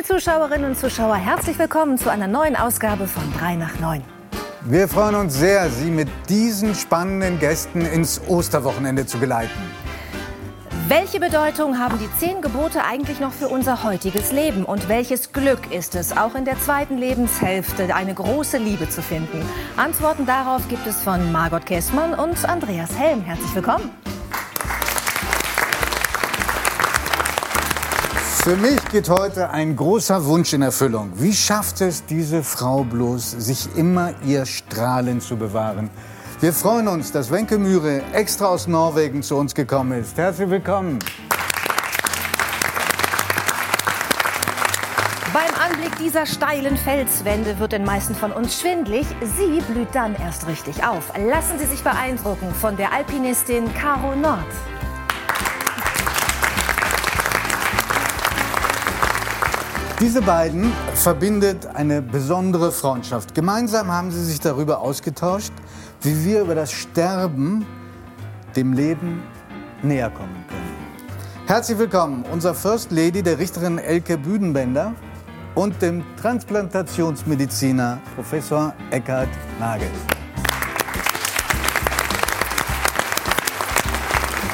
Liebe Zuschauerinnen und Zuschauer, herzlich willkommen zu einer neuen Ausgabe von 3 nach 9. Wir freuen uns sehr, Sie mit diesen spannenden Gästen ins Osterwochenende zu geleiten. Welche Bedeutung haben die zehn Gebote eigentlich noch für unser heutiges Leben? Und welches Glück ist es, auch in der zweiten Lebenshälfte eine große Liebe zu finden? Antworten darauf gibt es von Margot Kessmann und Andreas Helm. Herzlich willkommen. Für mich geht heute ein großer Wunsch in Erfüllung. Wie schafft es diese Frau bloß, sich immer ihr Strahlen zu bewahren? Wir freuen uns, dass Wenke Mühre extra aus Norwegen zu uns gekommen ist. Herzlich willkommen. Beim Anblick dieser steilen Felswände wird den meisten von uns schwindlig. Sie blüht dann erst richtig auf. Lassen Sie sich beeindrucken von der Alpinistin Caro Nord. Diese beiden verbindet eine besondere Freundschaft. Gemeinsam haben sie sich darüber ausgetauscht, wie wir über das Sterben dem Leben näher kommen können. Herzlich willkommen, unser First Lady, der Richterin Elke Büdenbender und dem Transplantationsmediziner Professor Eckhard Nagel.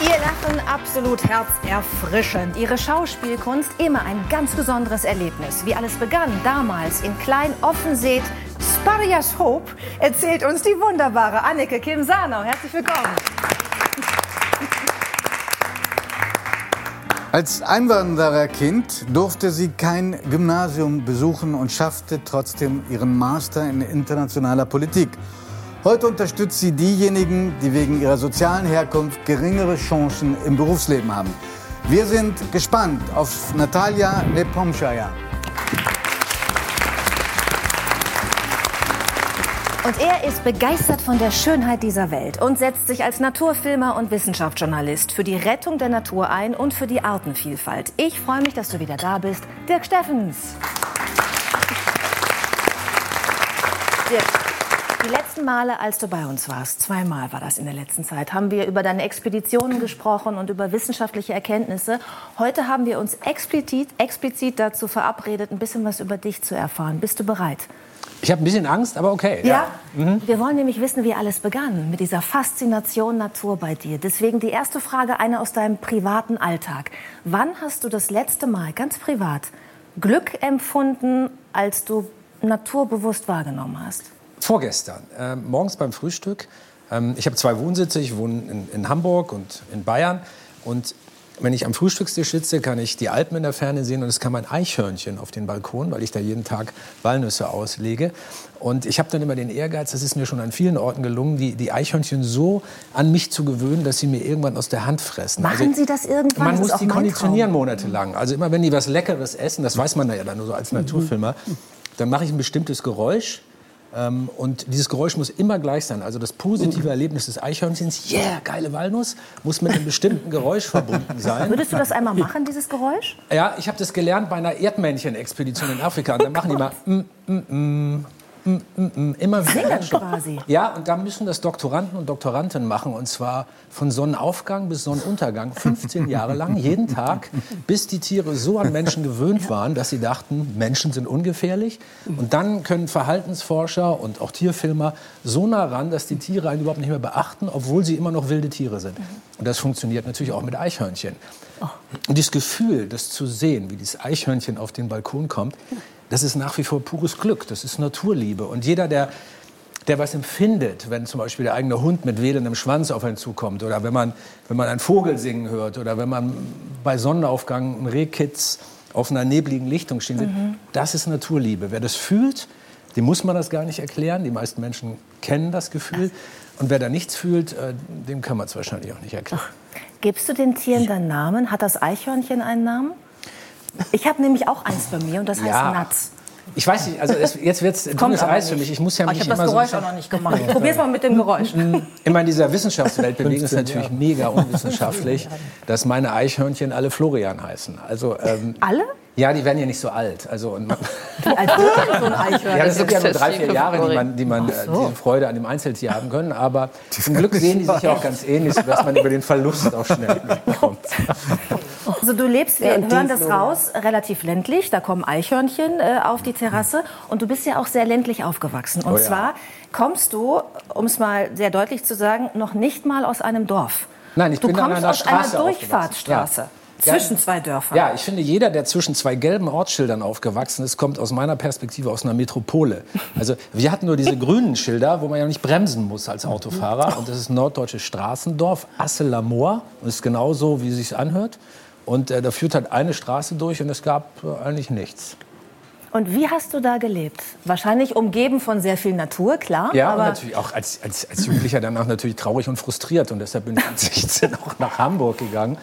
Ihr Lachen absolut herzerfrischend. Ihre Schauspielkunst immer ein ganz besonderes Erlebnis. Wie alles begann damals in Klein Offenseet, Sparias Hope, erzählt uns die wunderbare Anneke Kim Sanau. Herzlich willkommen. Als Einwandererkind durfte sie kein Gymnasium besuchen und schaffte trotzdem ihren Master in internationaler Politik. Heute unterstützt sie diejenigen, die wegen ihrer sozialen Herkunft geringere Chancen im Berufsleben haben. Wir sind gespannt auf Natalia Nepomshaya. Und er ist begeistert von der Schönheit dieser Welt und setzt sich als Naturfilmer und Wissenschaftsjournalist für die Rettung der Natur ein und für die Artenvielfalt. Ich freue mich, dass du wieder da bist, Dirk Steffens. Dirk, die letzten Male, als du bei uns warst, zweimal war das in der letzten Zeit, haben wir über deine Expeditionen gesprochen und über wissenschaftliche Erkenntnisse. Heute haben wir uns explizit, explizit dazu verabredet, ein bisschen was über dich zu erfahren. Bist du bereit? Ich habe ein bisschen Angst, aber okay. Ja, mhm. wir wollen nämlich wissen, wie alles begann mit dieser Faszination Natur bei dir. Deswegen die erste Frage, eine aus deinem privaten Alltag. Wann hast du das letzte Mal, ganz privat, Glück empfunden, als du naturbewusst wahrgenommen hast? Vorgestern, äh, morgens beim Frühstück. Ähm, ich habe zwei Wohnsitze, ich wohne in, in Hamburg und in Bayern. Und wenn ich am Frühstückstisch sitze, kann ich die Alpen in der Ferne sehen und es kam ein Eichhörnchen auf den Balkon, weil ich da jeden Tag Walnüsse auslege. Und ich habe dann immer den Ehrgeiz, das ist mir schon an vielen Orten gelungen, die, die Eichhörnchen so an mich zu gewöhnen, dass sie mir irgendwann aus der Hand fressen. Machen also, Sie das irgendwann? Man muss die konditionieren monatelang. Also immer wenn die was Leckeres essen, das weiß man ja dann nur so als Naturfilmer, dann mache ich ein bestimmtes Geräusch und dieses Geräusch muss immer gleich sein. Also das positive Erlebnis des Eichhörnchens, yeah, geile Walnuss, muss mit einem bestimmten Geräusch verbunden sein. Würdest du das einmal machen, dieses Geräusch? Ja, ich habe das gelernt bei einer Erdmännchen-Expedition in Afrika. Und da machen die mal mm, mm, mm, mm, mm, mm immer wieder. Singen quasi. Ja, und da müssen das Doktoranden und Doktoranten machen. Und zwar von Sonnenaufgang bis Sonnenuntergang, 15 Jahre lang, jeden Tag, bis die Tiere so an Menschen gewöhnt waren, dass sie dachten, Menschen sind ungefährlich. Und dann können Verhaltensforscher und auch Tierfilmer so nah ran, dass die Tiere einen überhaupt nicht mehr beachten, obwohl sie immer noch wilde Tiere sind. Und das funktioniert natürlich auch mit Eichhörnchen. Und dieses Gefühl, das zu sehen, wie dieses Eichhörnchen auf den Balkon kommt, das ist nach wie vor pures Glück, das ist Naturliebe. Und jeder, der der was empfindet, wenn zum Beispiel der eigene Hund mit wedelndem Schwanz auf einen zukommt oder wenn man, wenn man einen Vogel singen hört oder wenn man bei Sonnenaufgang ein Rehkitz auf einer nebligen Lichtung stehen sieht. Mhm. Das ist Naturliebe. Wer das fühlt, dem muss man das gar nicht erklären. Die meisten Menschen kennen das Gefühl. Und wer da nichts fühlt, äh, dem kann man es wahrscheinlich auch nicht erklären. Ach, gibst du den Tieren dann Namen? Hat das Eichhörnchen einen Namen? Ich habe nämlich auch eins bei mir und das heißt ja. Natz. Ich weiß nicht, also es, jetzt wird es dünnes Eis für mich. Ich muss ja mich ich habe das Geräusch so auch noch nicht gemacht. Ich probiere es mal mit dem Geräusch. Immer in dieser Wissenschaftswelt bewegen ist natürlich mega unwissenschaftlich, dass meine Eichhörnchen alle Florian heißen. Also, ähm, alle? Ja, die werden ja nicht so alt. Also, und man, Als so ein Eichhörnchen. ja, das sind ja nur drei, vier Jahre, die man, die man äh, diese Freude an dem Einzeltier haben können. Aber zum Glück sehen die sich ja auch ganz ähnlich, sodass man über den Verlust auch schnell kommt. Also du lebst, wir Ja, hören das raus, relativ ländlich. Da kommen Eichhörnchen äh, auf die Terrasse. Und du bist ja auch sehr ländlich aufgewachsen. Und Oh ja. zwar kommst du, um es mal sehr deutlich zu sagen, noch nicht mal aus einem Dorf. Nein, ich du bin an kommst einer aus Straße einer. Durchfahrtsstraße. Ja. Zwischen zwei Dörfern. Ja, ich finde, jeder, der zwischen zwei gelben Ortsschildern aufgewachsen ist, kommt aus meiner Perspektive aus einer Metropole. Also wir hatten nur diese grünen Schilder, wo man ja nicht bremsen muss als Autofahrer. Und das ist ein norddeutsches Straßendorf, Assel-Lamour. Und ist genauso, wie es sich anhört. Und äh, da führt halt eine Straße durch und es gab äh, eigentlich nichts. Und wie hast du da gelebt? Wahrscheinlich umgeben von sehr viel Natur, klar. Ja, aber natürlich auch als, als, als Jugendlicher danach natürlich traurig und frustriert. Und deshalb bin ich mit 16 auch nach Hamburg gegangen,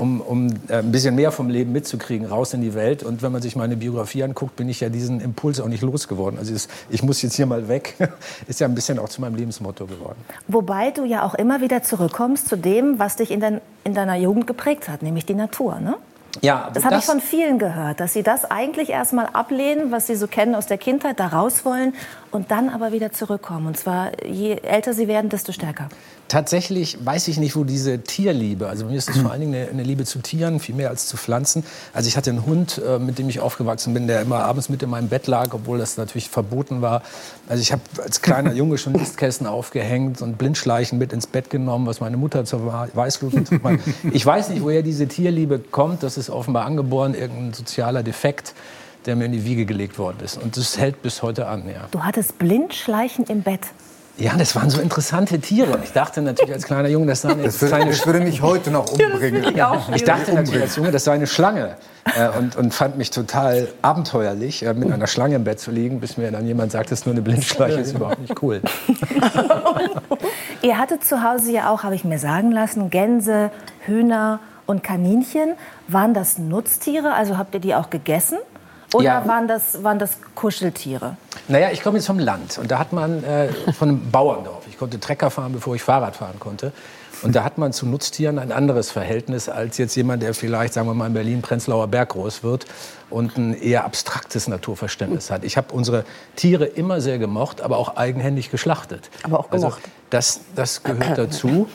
um, um äh, ein bisschen mehr vom Leben mitzukriegen, raus in die Welt. Und wenn man sich meine Biografie anguckt, bin ich ja diesen Impuls auch nicht losgeworden. Also das, ich muss jetzt hier mal weg, ist ja ein bisschen auch zu meinem Lebensmotto geworden. Wobei du ja auch immer wieder zurückkommst zu dem, was dich in, dein, in deiner Jugend geprägt hat, nämlich die Natur. Ne? Ja, Das habe ich von vielen gehört, dass sie das eigentlich erstmal ablehnen, was sie so kennen aus der Kindheit, da raus wollen und dann aber wieder zurückkommen. Und zwar, je älter sie werden, desto stärker. Tatsächlich weiß ich nicht, wo diese Tierliebe, also mir ist es vor allen Dingen eine, eine Liebe zu Tieren, viel mehr als zu Pflanzen. Also ich hatte einen Hund, äh, mit dem ich aufgewachsen bin, der immer abends mit in meinem Bett lag, obwohl das natürlich verboten war. Also ich habe als kleiner Junge schon Nistkästen aufgehängt und Blindschleichen mit ins Bett genommen, was meine Mutter zur Weißglut getrunken hat. Ich weiß nicht, woher diese Tierliebe kommt. Das ist offenbar angeboren, irgendein sozialer Defekt, der mir in die Wiege gelegt worden ist. Und das hält bis heute an, ja. Du hattest Blindschleichen im Bett. Ja, das waren so interessante Tiere. Und ich dachte natürlich als kleiner Junge, das sei eine Das würde, kleine das würde mich heute noch umbringen. Ich dachte natürlich als Junge, das sei eine Schlange äh, und, und fand mich total abenteuerlich, äh, mit einer Schlange im Bett zu liegen, bis mir dann jemand sagt, das ist nur eine Blindschleiche, ist überhaupt nicht cool. Ihr hattet zu Hause ja auch, habe ich mir sagen lassen, Gänse, Hühner und Kaninchen. Waren das Nutztiere? Also habt ihr die auch gegessen? Oder Ja. waren, das, waren das Kuscheltiere? Naja, ich komme jetzt vom Land und da hat man äh, von einem Bauerndorf, ich konnte Trecker fahren, bevor ich Fahrrad fahren konnte. Und da hat man zu Nutztieren ein anderes Verhältnis als jetzt jemand, der vielleicht, sagen wir mal, in Berlin Prenzlauer Berg groß wird und ein eher abstraktes Naturverständnis hat. Ich habe unsere Tiere immer sehr gemocht, aber auch eigenhändig geschlachtet. Aber auch gemocht. Also das, das gehört dazu.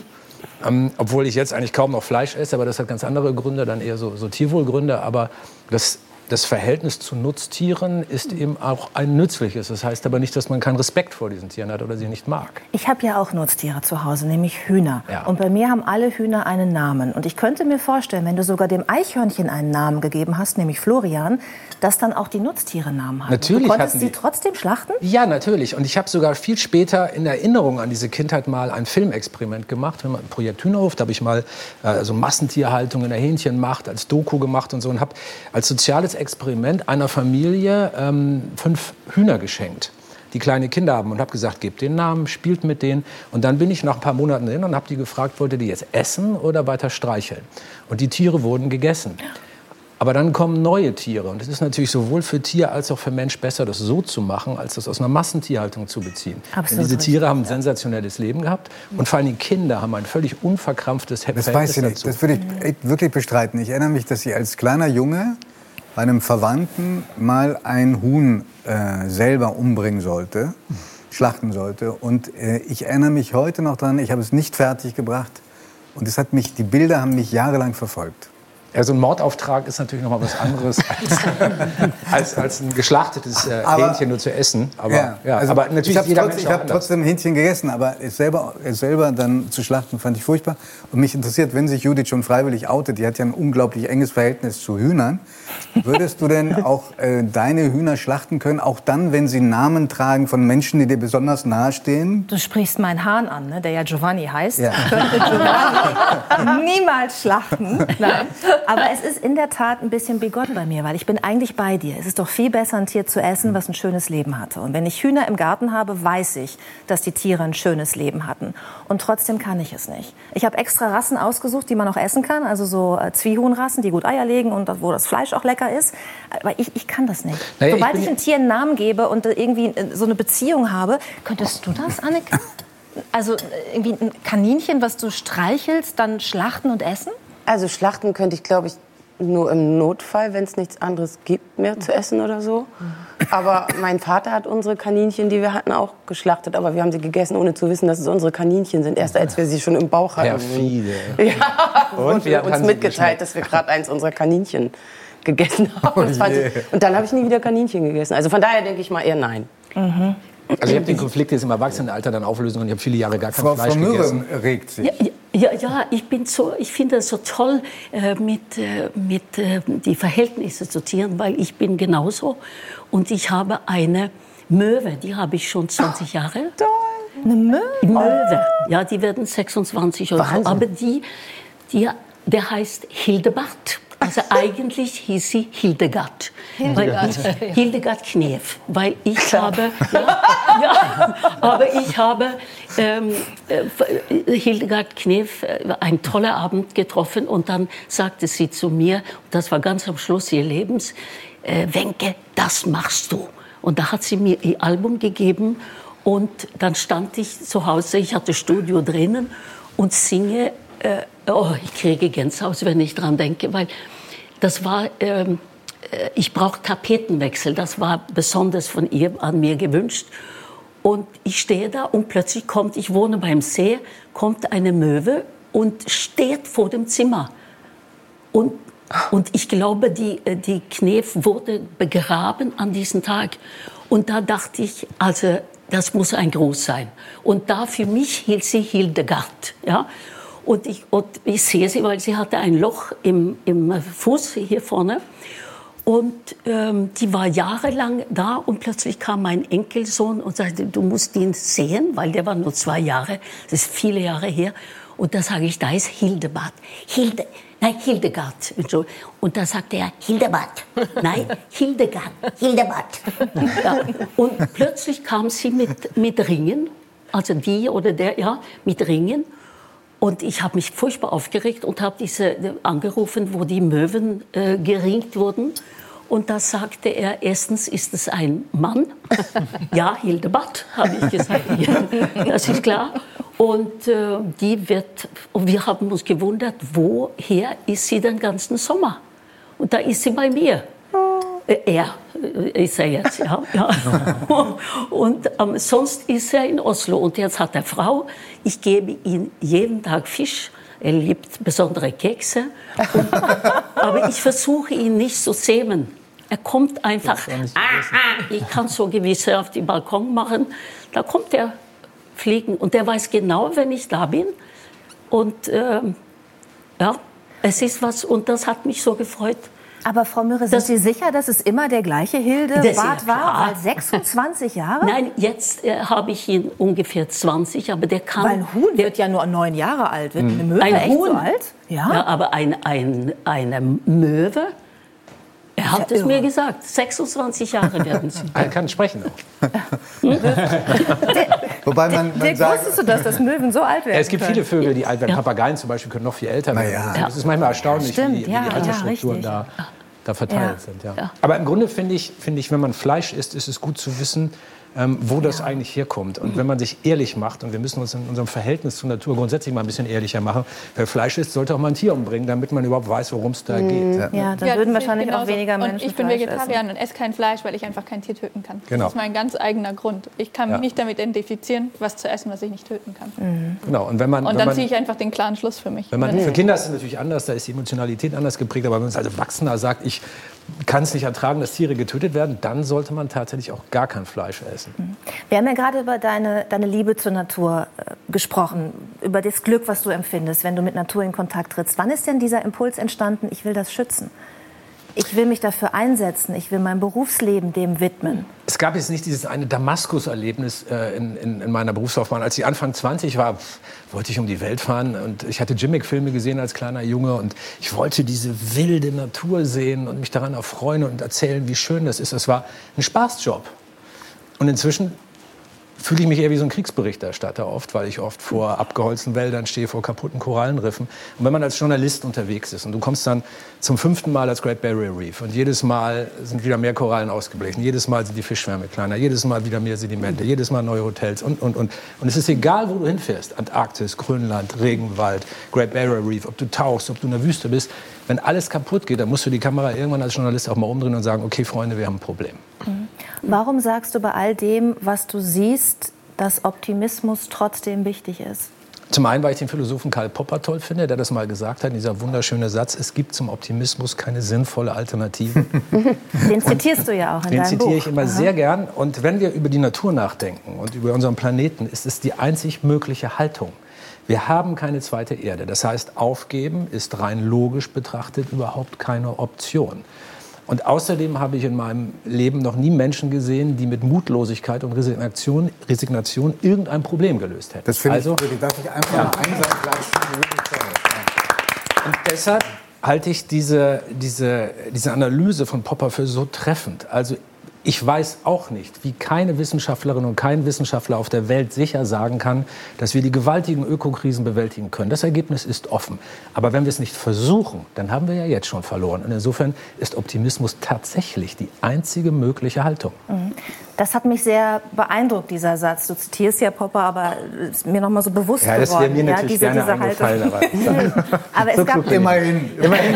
Ähm, obwohl ich jetzt eigentlich kaum noch Fleisch esse, aber das hat ganz andere Gründe, dann eher so, so Tierwohlgründe. Aber das, das Verhältnis zu Nutztieren ist eben auch ein nützliches. Das heißt aber nicht, dass man keinen Respekt vor diesen Tieren hat oder sie nicht mag. Ich habe ja auch Nutztiere zu Hause, nämlich Hühner. Ja. Und bei mir haben alle Hühner einen Namen. Und ich könnte mir vorstellen, wenn du sogar dem Eichhörnchen einen Namen gegeben hast, nämlich Florian, dass dann auch die Nutztiere Namen haben. Natürlich du konntest hatten sie trotzdem schlachten? Ja, natürlich. Und ich habe sogar viel später in Erinnerung an diese Kindheit mal ein Filmexperiment gemacht. Ein Projekt Hühnerhof, da habe ich mal äh, so Massentierhaltung in der Hähnchenmacht als Doku gemacht und so und habe als soziales Experiment einer Familie ähm, fünf Hühner geschenkt die kleine Kinder haben und habe gesagt, gebt den Namen, spielt mit denen. Und dann bin ich nach ein paar Monaten hin und habe die gefragt, wollt ihr die jetzt essen oder weiter streicheln? Und die Tiere wurden gegessen. Aber dann kommen neue Tiere. Und es ist natürlich sowohl für Tier als auch für Mensch besser, das so zu machen, als das aus einer Massentierhaltung zu beziehen. Absolut Denn diese Tiere haben ein sensationelles Leben gehabt. Und vor allem die Kinder haben ein völlig unverkrampftes Das Verhältnis weiß ich nicht. dazu. Das würde ich echt wirklich bestreiten. Ich erinnere mich, dass ich als kleiner Junge bei einem Verwandten mal ein Huhn äh, selber umbringen sollte, schlachten sollte. Und äh, ich erinnere mich heute noch daran, ich habe es nicht fertig gebracht. Und es hat mich, die Bilder haben mich jahrelang verfolgt. Ja, so ein Mordauftrag ist natürlich noch mal was anderes als, als, als ein geschlachtetes äh, Aber- Hähnchen nur zu essen. Aber, ja, also aber natürlich ich habe jeder trotz, ich hab anders. trotzdem Hähnchen gegessen, aber es selber, es selber dann zu schlachten fand ich furchtbar. Und mich interessiert, wenn sich Judith schon freiwillig outet, die hat ja ein unglaublich enges Verhältnis zu Hühnern. Würdest du denn auch äh, deine Hühner schlachten können, auch dann, wenn sie Namen tragen von Menschen, die dir besonders nahestehen? Du sprichst meinen Hahn an, ne, der ja Giovanni heißt. Ja. Ich könnte Giovanni niemals schlachten. Nein. Aber es ist in der Tat ein bisschen bigott bei mir, weil ich bin eigentlich bei dir. Es ist doch viel besser, ein Tier zu essen, was ein schönes Leben hatte. Und wenn ich Hühner im Garten habe, weiß ich, dass die Tiere ein schönes Leben hatten. Und trotzdem kann ich es nicht. Ich habe extra Rassen ausgesucht, die man auch essen kann. Also so äh, Zwiehuhnrassen, die gut Eier legen und wo das Fleisch auch lecker ist. Aber ich, ich kann das nicht. Naja, ich Sobald ich, ja- einem Tier einen Namen gebe und äh, irgendwie äh, so eine Beziehung habe, könntest du das, Annika? Also irgendwie ein Kaninchen, was du streichelst, dann schlachten und essen? Also schlachten könnte ich, glaube ich, nur im Notfall, wenn es nichts anderes gibt, mehr zu essen oder so. Aber mein Vater hat unsere Kaninchen, die wir hatten, auch geschlachtet. Aber wir haben sie gegessen, ohne zu wissen, dass es unsere Kaninchen sind. Erst als wir sie schon im Bauch hatten. Perfide. Ja, Und wir hat uns mitgeteilt, dass wir gerade eins unserer Kaninchen gegessen haben. Je. ich- und dann habe ich nie wieder Kaninchen gegessen. Also von daher denke ich mal eher nein. Also ich habe den Konflikt jetzt im Erwachsenenalter dann auflösen und ich habe viele Jahre gar kein Frau, Fleisch Frau Möhre gegessen. regt sich. Ja, ja, ja, ich bin so, ich finde es so toll, äh, mit, äh, mit äh, die Verhältnisse zu ziehen, weil ich bin genauso und ich habe eine Möwe, die habe ich schon 20 Jahre. Eine Möwe? Möwe, ja, die werden 26 oder so, aber die, die, der heißt Hildebart. Also eigentlich hieß sie Hildegard. Hildegard, ich, Hildegard Knef. Weil ich habe, ja, ja, aber ich habe ähm, äh, Hildegard Knef äh, einen tollen Abend getroffen und dann sagte sie zu mir, das war ganz am Schluss ihres Lebens, äh, Wenke, das machst du. Und da hat sie mir ihr Album gegeben und dann stand ich zu Hause, ich hatte Studio drinnen und singe, äh, oh, ich kriege Gänsehaut, wenn ich dran denke, weil das war, ähm, äh, ich brauche Tapetenwechsel, das war besonders von ihr an mir gewünscht. Und ich stehe da und plötzlich kommt, ich wohne beim See, kommt eine Möwe und steht vor dem Zimmer. Und, und ich glaube, die, äh, die Knef wurde begraben an diesem Tag. Und da dachte ich, also das muss ein Gruß sein. Und da für mich hielt sie Hildegard. Ja? Und, ich, und ich sehe sie, weil sie hatte ein Loch im, im Fuß hier vorne. Und ähm, die war jahrelang da und plötzlich kam mein Enkelsohn und sagte, du musst ihn sehen, weil der war nur zwei Jahre, das ist viele Jahre her. Und da sage ich, da ist Hildebart. Hilde, nein, Hildegard. Und da sagte er, Hildebart. Nein, Hildegard, Hildebart. Ja. Und plötzlich kam sie mit, mit Ringen, also die oder der, ja, mit Ringen. Und ich habe mich furchtbar aufgeregt und habe diese äh, angerufen, wo die Möwen äh, geringt wurden. Und da sagte er, erstens ist es ein Mann. ja, Hildebart, habe ich gesagt. Das ist klar. Und äh, die wird, und wir haben uns gewundert, woher ist sie den ganzen Sommer? Und da ist sie bei mir. Äh, Er äh, ist er jetzt, ja. ja. Und ähm, sonst ist er in Oslo. Und jetzt hat er Frau. Ich gebe ihm jeden Tag Fisch. Er liebt besondere Kekse. Und, aber ich versuche ihn nicht zu zähmen. Er kommt einfach. Ah, ah, ich kann so gewisse auf den Balkon machen. Da kommt er fliegen. Und der weiß genau, wenn ich da bin. Und ähm, ja, es ist was. Und das hat mich so gefreut. Aber Frau Möhre, sind Sie sicher, dass es immer der gleiche Hildebart ja war? Weil 26 Jahre? Nein, jetzt äh, habe ich ihn ungefähr 20, aber der kann. Weil ein Huhn der, wird ja nur neun Jahre alt. Wird eine Möwe Ein echt Huhn? so alt? Ja. ja, aber ein, ein, eine Möwe, er hat ja es mir irre. gesagt, 26 Jahre werden sie. Er kann sprechen auch. Wobei man, man Dirk, sagt, wusstest du das, dass Möwen so alt werden Ja, es gibt können? viele Vögel, die alt werden. Papageien zum Beispiel können noch viel älter Na werden. ja. Das ist manchmal erstaunlich, Stimmt, wie, wie ja, die ja, Altersstrukturen richtig. da, da verteilt Ja. sind. Ja. Ja. Aber im Grunde finde ich, finde ich, wenn man Fleisch isst, ist es gut zu wissen, ähm, wo das eigentlich herkommt. Und wenn man sich ehrlich macht, und wir müssen uns in unserem Verhältnis zur Natur grundsätzlich mal ein bisschen ehrlicher machen, wer Fleisch isst, sollte auch mal ein Tier umbringen, damit man überhaupt weiß, worum es da geht. Ja, dann Ja, das würden wahrscheinlich auch weniger Menschen Und ich bin Fleisch Vegetarier und esse kein Fleisch, weil ich einfach kein Tier töten kann. Genau. Das ist mein ganz eigener Grund. Ich kann Ja. mich nicht damit identifizieren, was zu essen, was ich nicht töten kann. Genau. Und wenn man, Und wenn dann man, ziehe ich einfach den klaren Schluss für mich. Wenn man, Wenn- für Kinder ist es natürlich anders, da ist die Emotionalität anders geprägt. Aber wenn man als Erwachsener sagt, ich kann es nicht ertragen, dass Tiere getötet werden, dann sollte man tatsächlich auch gar kein Fleisch essen. Wir haben ja gerade über deine, deine Liebe zur Natur äh, gesprochen, über das Glück, was du empfindest, wenn du mit Natur in Kontakt trittst. Wann ist denn dieser Impuls entstanden, ich will das schützen? Ich will mich dafür einsetzen, ich will mein Berufsleben dem widmen. Es gab jetzt nicht dieses eine Damaskus-Erlebnis äh, in, in, in meiner Berufslaufbahn. Als ich Anfang 20 war, wollte ich um die Welt fahren und ich hatte Jimmick-Filme gesehen als kleiner Junge und ich wollte diese wilde Natur sehen und mich daran erfreuen und erzählen, wie schön das ist. Das war ein Spaßjob. Und inzwischen fühle ich mich eher wie so ein Kriegsberichterstatter oft, weil ich oft vor abgeholzten Wäldern stehe, vor kaputten Korallenriffen. Und wenn man als Journalist unterwegs ist und du kommst dann zum fünften Mal als Great Barrier Reef und jedes Mal sind wieder mehr Korallen ausgeblichen, jedes Mal sind die Fischschwärme kleiner, jedes Mal wieder mehr Sedimente, jedes Mal neue Hotels und, und, und. Und es ist egal, wo du hinfährst, Antarktis, Grönland, Regenwald, Great Barrier Reef, ob du tauchst, ob du in der Wüste bist, wenn alles kaputt geht, dann musst du die Kamera irgendwann als Journalist auch mal umdrehen und sagen, okay, Freunde, wir haben ein Problem. Mhm. Warum sagst du bei all dem, was du siehst, dass Optimismus trotzdem wichtig ist? Zum einen, weil ich den Philosophen Karl Popper toll finde, der das mal gesagt hat, dieser wunderschöne Satz, es gibt zum Optimismus keine sinnvolle Alternative. Den zitierst du ja auch in den deinem Buch. Den zitiere ich immer Aha. sehr gern. Und wenn wir über die Natur nachdenken und über unseren Planeten, ist es die einzig mögliche Haltung. Wir haben keine zweite Erde. Das heißt, aufgeben ist rein logisch betrachtet überhaupt keine Option. Und außerdem habe ich in meinem Leben noch nie Menschen gesehen, die mit Mutlosigkeit und Resignation, Resignation irgendein Problem gelöst hätten. Das finde also, ich, darf ich einfach ja. einsam Und deshalb halte ich diese, diese, diese Analyse von Popper für so treffend. Also ich weiß auch nicht, wie keine Wissenschaftlerin und kein Wissenschaftler auf der Welt sicher sagen kann, dass wir die gewaltigen Ökokrisen bewältigen können. Das Ergebnis ist offen. Aber wenn wir es nicht versuchen, dann haben wir ja jetzt schon verloren. Und insofern ist Optimismus tatsächlich die einzige mögliche Haltung. Mhm. Das hat mich sehr beeindruckt, dieser Satz. Du zitierst ja Popper, aber ist mir noch mal so bewusst ja, das geworden. Mir natürlich ja, diese, gerne diese Haltung. Aber, aber es gab immerhin, immerhin,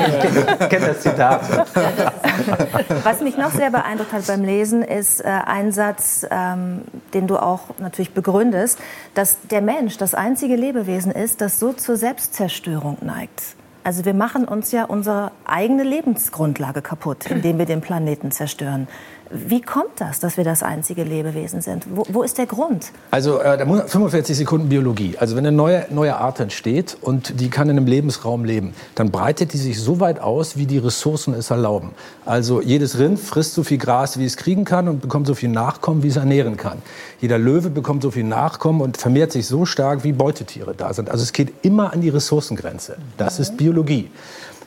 ich kenne das Zitat. Was mich noch sehr beeindruckt hat beim Lesen, ist äh, ein Satz, ähm, den du auch natürlich begründest, dass der Mensch das einzige Lebewesen ist, das so zur Selbstzerstörung neigt. Also wir machen uns ja unsere eigene Lebensgrundlage kaputt, indem wir den Planeten zerstören. Wie kommt das, dass wir das einzige Lebewesen sind? Wo, wo ist der Grund? Also äh, 45 Sekunden Biologie. Also wenn eine neue, neue Art entsteht und die kann in einem Lebensraum leben, dann breitet die sich so weit aus, wie die Ressourcen es erlauben. Also jedes Rind frisst so viel Gras, wie es kriegen kann und bekommt so viel Nachkommen, wie es ernähren kann. Jeder Löwe bekommt so viel Nachkommen und vermehrt sich so stark, wie Beutetiere da sind. Also es geht immer an die Ressourcengrenze. Das ist Biologie.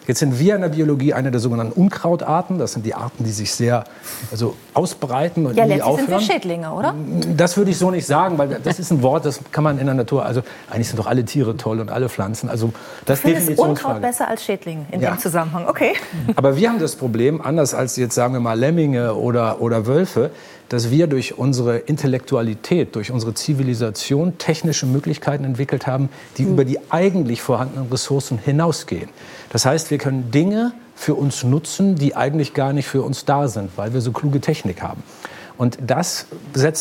Jetzt sind wir in der Biologie eine der sogenannten Unkrautarten. Das sind die Arten, die sich sehr also ausbreiten und ja, nie letztlich sind wir Schädlinge, oder? Das würde ich so nicht sagen, weil das ist ein Wort, das kann man in der Natur. Also eigentlich sind doch alle Tiere toll und alle Pflanzen. Also das ich finde Unkraut besser als Schädling in ja. dem Zusammenhang. Okay. Aber wir haben das Problem, anders als jetzt sagen wir mal Lemminge oder oder Wölfe, dass wir durch unsere Intellektualität, durch unsere Zivilisation technische Möglichkeiten entwickelt haben, die mhm. über die eigentlich vorhandenen Ressourcen hinausgehen. Das heißt, wir können Dinge für uns nutzen, die eigentlich gar nicht für uns da sind, weil wir so kluge Technik haben. Und das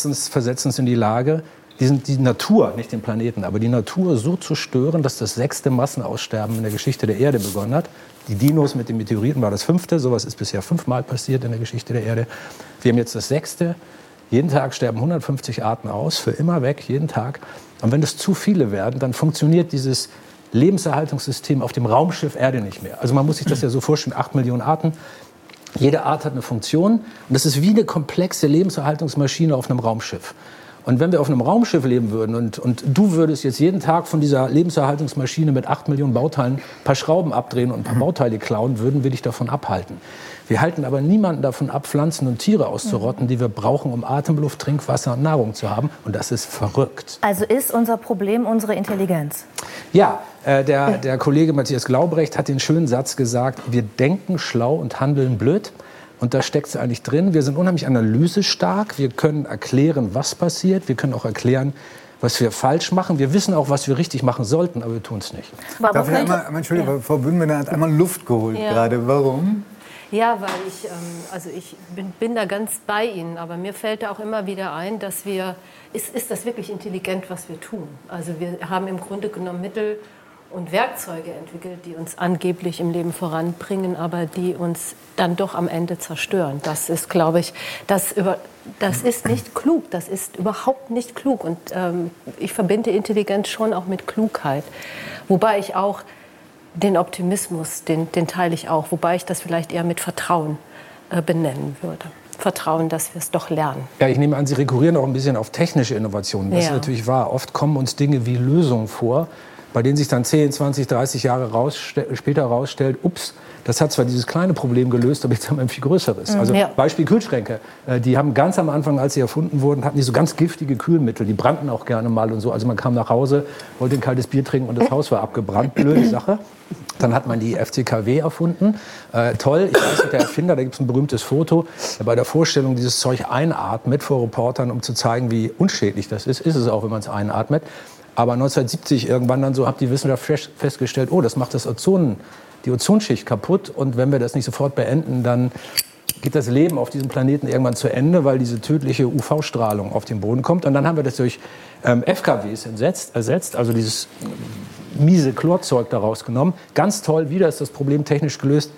uns, versetzt uns in die Lage, diesen, die Natur, nicht den Planeten, aber die Natur so zu stören, dass das sechste Massenaussterben in der Geschichte der Erde begonnen hat. Die Dinos mit den Meteoriten war das fünfte, sowas ist bisher fünfmal passiert in der Geschichte der Erde. Wir haben jetzt das sechste. Jeden Tag sterben 150 Arten aus, für immer weg, jeden Tag. Und wenn es zu viele werden, dann funktioniert dieses Lebenserhaltungssystem auf dem Raumschiff Erde nicht mehr. Also man muss sich das ja so vorstellen, acht Millionen Arten. Jede Art hat eine Funktion und das ist wie eine komplexe Lebenserhaltungsmaschine auf einem Raumschiff. Und wenn wir auf einem Raumschiff leben würden und, und du würdest jetzt jeden Tag von dieser Lebenserhaltungsmaschine mit acht Millionen Bauteilen ein paar Schrauben abdrehen und ein paar Bauteile klauen, würden wir dich davon abhalten. Wir halten aber niemanden davon ab, Pflanzen und Tiere auszurotten, die wir brauchen, um Atemluft, Trinkwasser und Nahrung zu haben. Und das ist verrückt. Also ist unser Problem unsere Intelligenz? Ja, äh, der, der Kollege Matthias Glaubrecht hat den schönen Satz gesagt, wir denken schlau und handeln blöd. Und da steckt es eigentlich drin. Wir sind unheimlich analysestark. Wir können erklären, was passiert. Wir können auch erklären, was wir falsch machen. Wir wissen auch, was wir richtig machen sollten, aber wir tun es nicht. Darf ich einmal, Entschuldigung, ja. Frau Bühnenmänner hat einmal Luft geholt ja. gerade. Warum? Ja, weil ich, ähm, also ich bin, bin, da ganz bei Ihnen, aber mir fällt da auch immer wieder ein, dass wir, ist, ist das wirklich intelligent, was wir tun? Also wir haben im Grunde genommen Mittel und Werkzeuge entwickelt, die uns angeblich im Leben voranbringen, aber die uns dann doch am Ende zerstören. Das ist, glaube ich, das, über, das ist nicht klug. Das ist überhaupt nicht klug. Und ähm, ich verbinde Intelligenz schon auch mit Klugheit. Wobei ich auch den Optimismus, den, den teile ich auch, wobei ich das vielleicht eher mit Vertrauen äh, benennen würde. Vertrauen, dass wir es doch lernen. Ja, ich nehme an, Sie rekurrieren auch ein bisschen auf technische Innovationen. Das ja. ist natürlich wahr. Oft kommen uns Dinge wie Lösungen vor, bei denen sich dann 10, 20, 30 Jahre rausste später herausstellt, ups, das hat zwar dieses kleine Problem gelöst, aber jetzt haben wir ein viel größeres. Also ja. Beispiel Kühlschränke. Äh, Die haben ganz am Anfang, als sie erfunden wurden, hatten die so ganz giftige Kühlmittel. Die brannten auch gerne mal und so. Also man kam nach Hause, wollte ein kaltes Bier trinken und das Haus war abgebrannt. Blöde Sache. Dann hat man die FCKW erfunden. Äh, toll, ich weiß nicht, der Erfinder, da gibt es ein berühmtes Foto, der bei der Vorstellung dieses Zeug einatmet vor Reportern, um zu zeigen, wie unschädlich das ist. Ist es auch, wenn man es einatmet. Aber 1970 irgendwann dann so hat die Wissenschaft fest- festgestellt, oh, das macht das Ozon, die Ozonschicht kaputt. Und wenn wir das nicht sofort beenden, dann geht das Leben auf diesem Planeten irgendwann zu Ende, weil diese tödliche UV-Strahlung auf den Boden kommt. Und dann haben wir das durch ähm, FKWs entsetzt, ersetzt, also dieses miese Chlorzeug daraus genommen. Ganz toll, wieder ist das Problem technisch gelöst,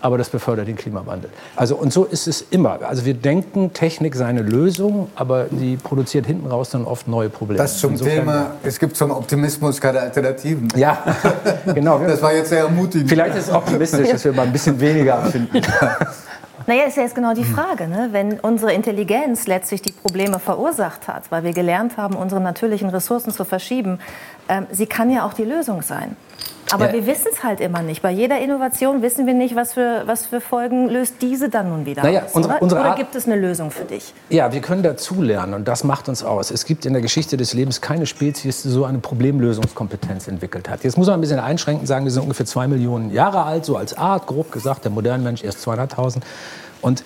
aber das befördert den Klimawandel. Also und so ist es immer. Also wir denken, Technik sei eine Lösung, aber die produziert hinten raus dann oft neue Probleme. Das zum Insofern- Thema, es gibt zum Optimismus keine Alternativen. Ja, genau. Das war jetzt sehr ermutigend. Vielleicht ist es optimistisch, dass wir mal ein bisschen weniger erfinden. Naja, ist ja jetzt genau die Frage, ne? wenn unsere Intelligenz letztlich die Probleme verursacht hat, weil wir gelernt haben, unsere natürlichen Ressourcen zu verschieben, ähm, sie kann ja auch die Lösung sein. Aber Ja. wir wissen es halt immer nicht. Bei jeder Innovation wissen wir nicht, was für, was für Folgen löst diese dann nun wieder Naja, aus. unsere- oder unsere oder Art- gibt es eine Lösung für dich? Ja, wir können dazulernen und das macht uns aus. Es gibt in der Geschichte des Lebens keine Spezies, die so eine Problemlösungskompetenz entwickelt hat. Jetzt muss man ein bisschen einschränkend sagen, wir sind ungefähr zwei Millionen Jahre alt, so als Art, grob gesagt, der moderne Mensch erst 200.000. Und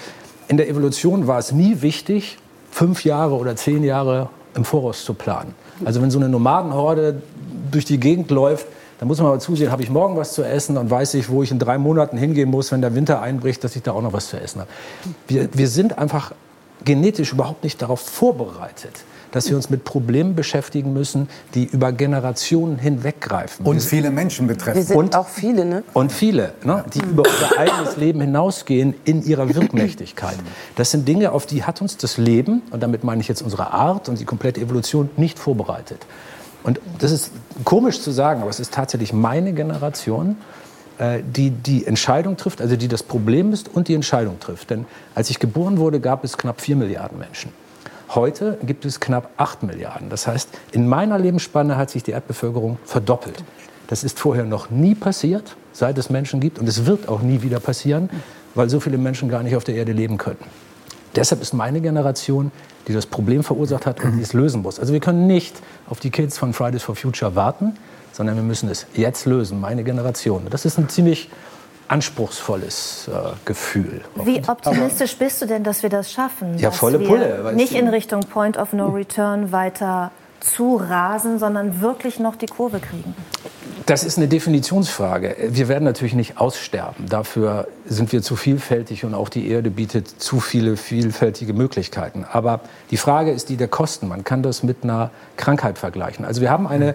in der Evolution war es nie wichtig, fünf Jahre oder zehn Jahre im Voraus zu planen. Also wenn so eine Nomadenhorde durch die Gegend läuft, dann muss man aber zusehen, habe ich morgen was zu essen und weiß ich, wo ich in drei Monaten hingehen muss, wenn der Winter einbricht, dass ich da auch noch was zu essen habe. Wir, wir sind einfach genetisch überhaupt nicht darauf vorbereitet, dass wir uns mit Problemen beschäftigen müssen, die über Generationen hinweggreifen. Und viele Menschen Wir betreffen. sind Und- auch viele, ne? und viele, ne, die über unser eigenes Leben hinausgehen in ihrer Wirkmächtigkeit. Das sind Dinge, auf die hat uns das Leben, und damit meine ich jetzt unsere Art und die komplette Evolution, nicht vorbereitet. Und das ist komisch zu sagen, aber es ist tatsächlich meine Generation, äh, die die Entscheidung trifft, also die das Problem ist und die Entscheidung trifft. Denn als ich geboren wurde, gab es knapp 4 Milliarden Menschen. Heute gibt es knapp 8 Milliarden. Das heißt, in meiner Lebensspanne hat sich die Erdbevölkerung verdoppelt. Das ist vorher noch nie passiert, seit es Menschen gibt. Und es wird auch nie wieder passieren, weil so viele Menschen gar nicht auf der Erde leben können. Deshalb ist meine Generation, die das Problem verursacht hat und die es lösen muss. Also wir können nicht auf die Kids von Fridays for Future warten, sondern wir müssen es jetzt lösen, meine Generation. Das ist ein ziemlich anspruchsvolles äh, Gefühl. Wie optimistisch bist du denn, dass wir das schaffen? Ja, dass volle wir Pulle, Nicht in Richtung Point of No Return weiter zu rasen, sondern wirklich noch die Kurve kriegen. Das ist eine Definitionsfrage. Wir werden natürlich nicht aussterben. Dafür sind wir zu vielfältig und auch die Erde bietet zu viele vielfältige Möglichkeiten. Aber die Frage ist die der Kosten. Man kann das mit einer Krankheit vergleichen. Also wir haben eine,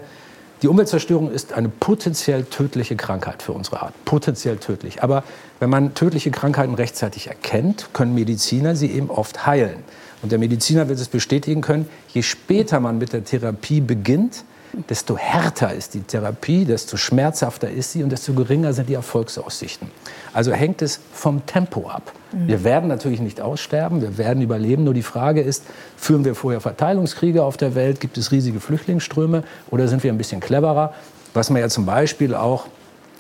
die Umweltzerstörung ist eine potenziell tödliche Krankheit für unsere Art. Potenziell tödlich. Aber wenn man tödliche Krankheiten rechtzeitig erkennt, können Mediziner sie eben oft heilen. Und der Mediziner wird es bestätigen können, je später man mit der Therapie beginnt, desto härter ist die Therapie, desto schmerzhafter ist sie und desto geringer sind die Erfolgsaussichten. Also hängt es vom Tempo ab. Wir werden natürlich nicht aussterben, wir werden überleben. Nur die Frage ist, führen wir vorher Verteilungskriege auf der Welt? Gibt es riesige Flüchtlingsströme? Oder sind wir ein bisschen cleverer? Was man ja zum Beispiel auch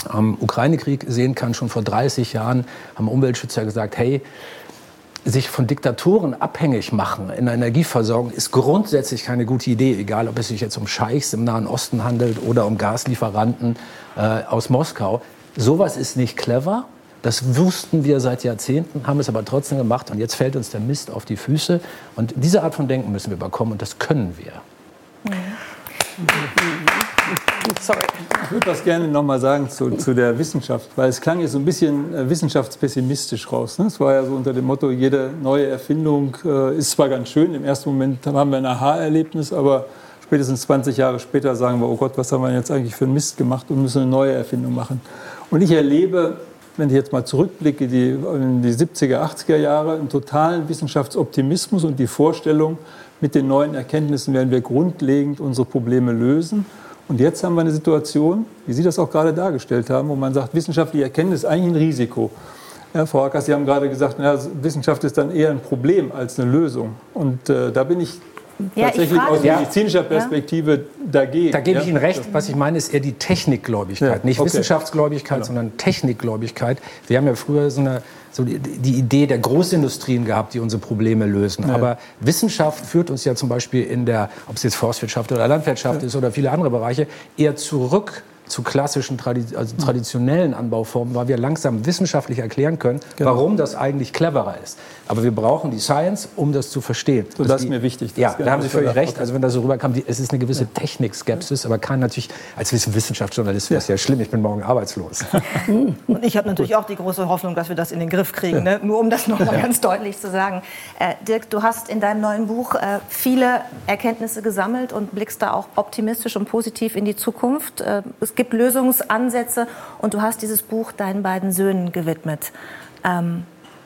am Ukraine-Krieg sehen kann, schon vor 30 Jahren haben Umweltschützer gesagt, hey, sich von Diktatoren abhängig machen in der Energieversorgung ist grundsätzlich keine gute Idee, egal ob es sich jetzt um Scheichs im Nahen Osten handelt oder um Gaslieferanten äh, aus Moskau. Sowas ist nicht clever. Das wussten wir seit Jahrzehnten, haben es aber trotzdem gemacht und jetzt fällt uns der Mist auf die Füße. Und diese Art von Denken müssen wir bekommen und das können wir. Sorry. Ich würde was gerne noch mal sagen zu, zu der Wissenschaft, weil es klang jetzt so ein bisschen äh, wissenschaftspessimistisch raus. Ne? Es war ja so unter dem Motto, jede neue Erfindung äh, ist zwar ganz schön, im ersten Moment haben wir ein Aha-Erlebnis, aber spätestens 20 Jahre später sagen wir, oh Gott, was haben wir jetzt eigentlich für einen Mist gemacht und müssen eine neue Erfindung machen. Und ich erlebe, wenn ich jetzt mal zurückblicke, die, in die 70er, 80er Jahre, einen totalen Wissenschaftsoptimismus und die Vorstellung, mit den neuen Erkenntnissen werden wir grundlegend unsere Probleme lösen. Und jetzt haben wir eine Situation, wie Sie das auch gerade dargestellt haben, wo man sagt, wissenschaftliche Erkenntnis ist eigentlich ein Risiko. Ja, Frau Hackers, Sie haben gerade gesagt, na, Wissenschaft ist dann eher ein Problem als eine Lösung. Und äh, da bin ich Ja, ich tatsächlich aus medizinischer Perspektive dagegen. Da gebe ich? Ihnen recht. Was ich meine, ist eher die Technikgläubigkeit. Ja, Nicht okay. Wissenschaftsgläubigkeit, Genau. sondern Technikgläubigkeit. Wir haben ja früher so eine so die, die Idee der Großindustrien gehabt, die unsere Probleme lösen. Aber Wissenschaft führt uns ja zum Beispiel in der, ob es jetzt Forstwirtschaft oder Landwirtschaft ist oder viele andere Bereiche, eher zurück zu klassischen, also traditionellen Anbauformen, weil wir langsam wissenschaftlich erklären können, Genau. warum das eigentlich cleverer ist. Aber wir brauchen die Science, um das zu verstehen. So, das ist mir wichtig. Das Ja, ist da haben Sie völlig recht. Also wenn das so rüberkam, die, es ist eine gewisse Technikskepsis, aber kann natürlich, als Wissenschaftsjournalist wäre es ja schlimm, ich bin morgen arbeitslos. Und ich habe natürlich auch die große Hoffnung, dass wir das in den Griff kriegen. Ne? Nur um das noch mal ganz deutlich zu sagen. Äh, Dirk, du hast in deinem neuen Buch äh, viele Erkenntnisse gesammelt und blickst da auch optimistisch und positiv in die Zukunft. Äh, es gibt Lösungsansätze und du hast dieses Buch deinen beiden Söhnen gewidmet. Ähm,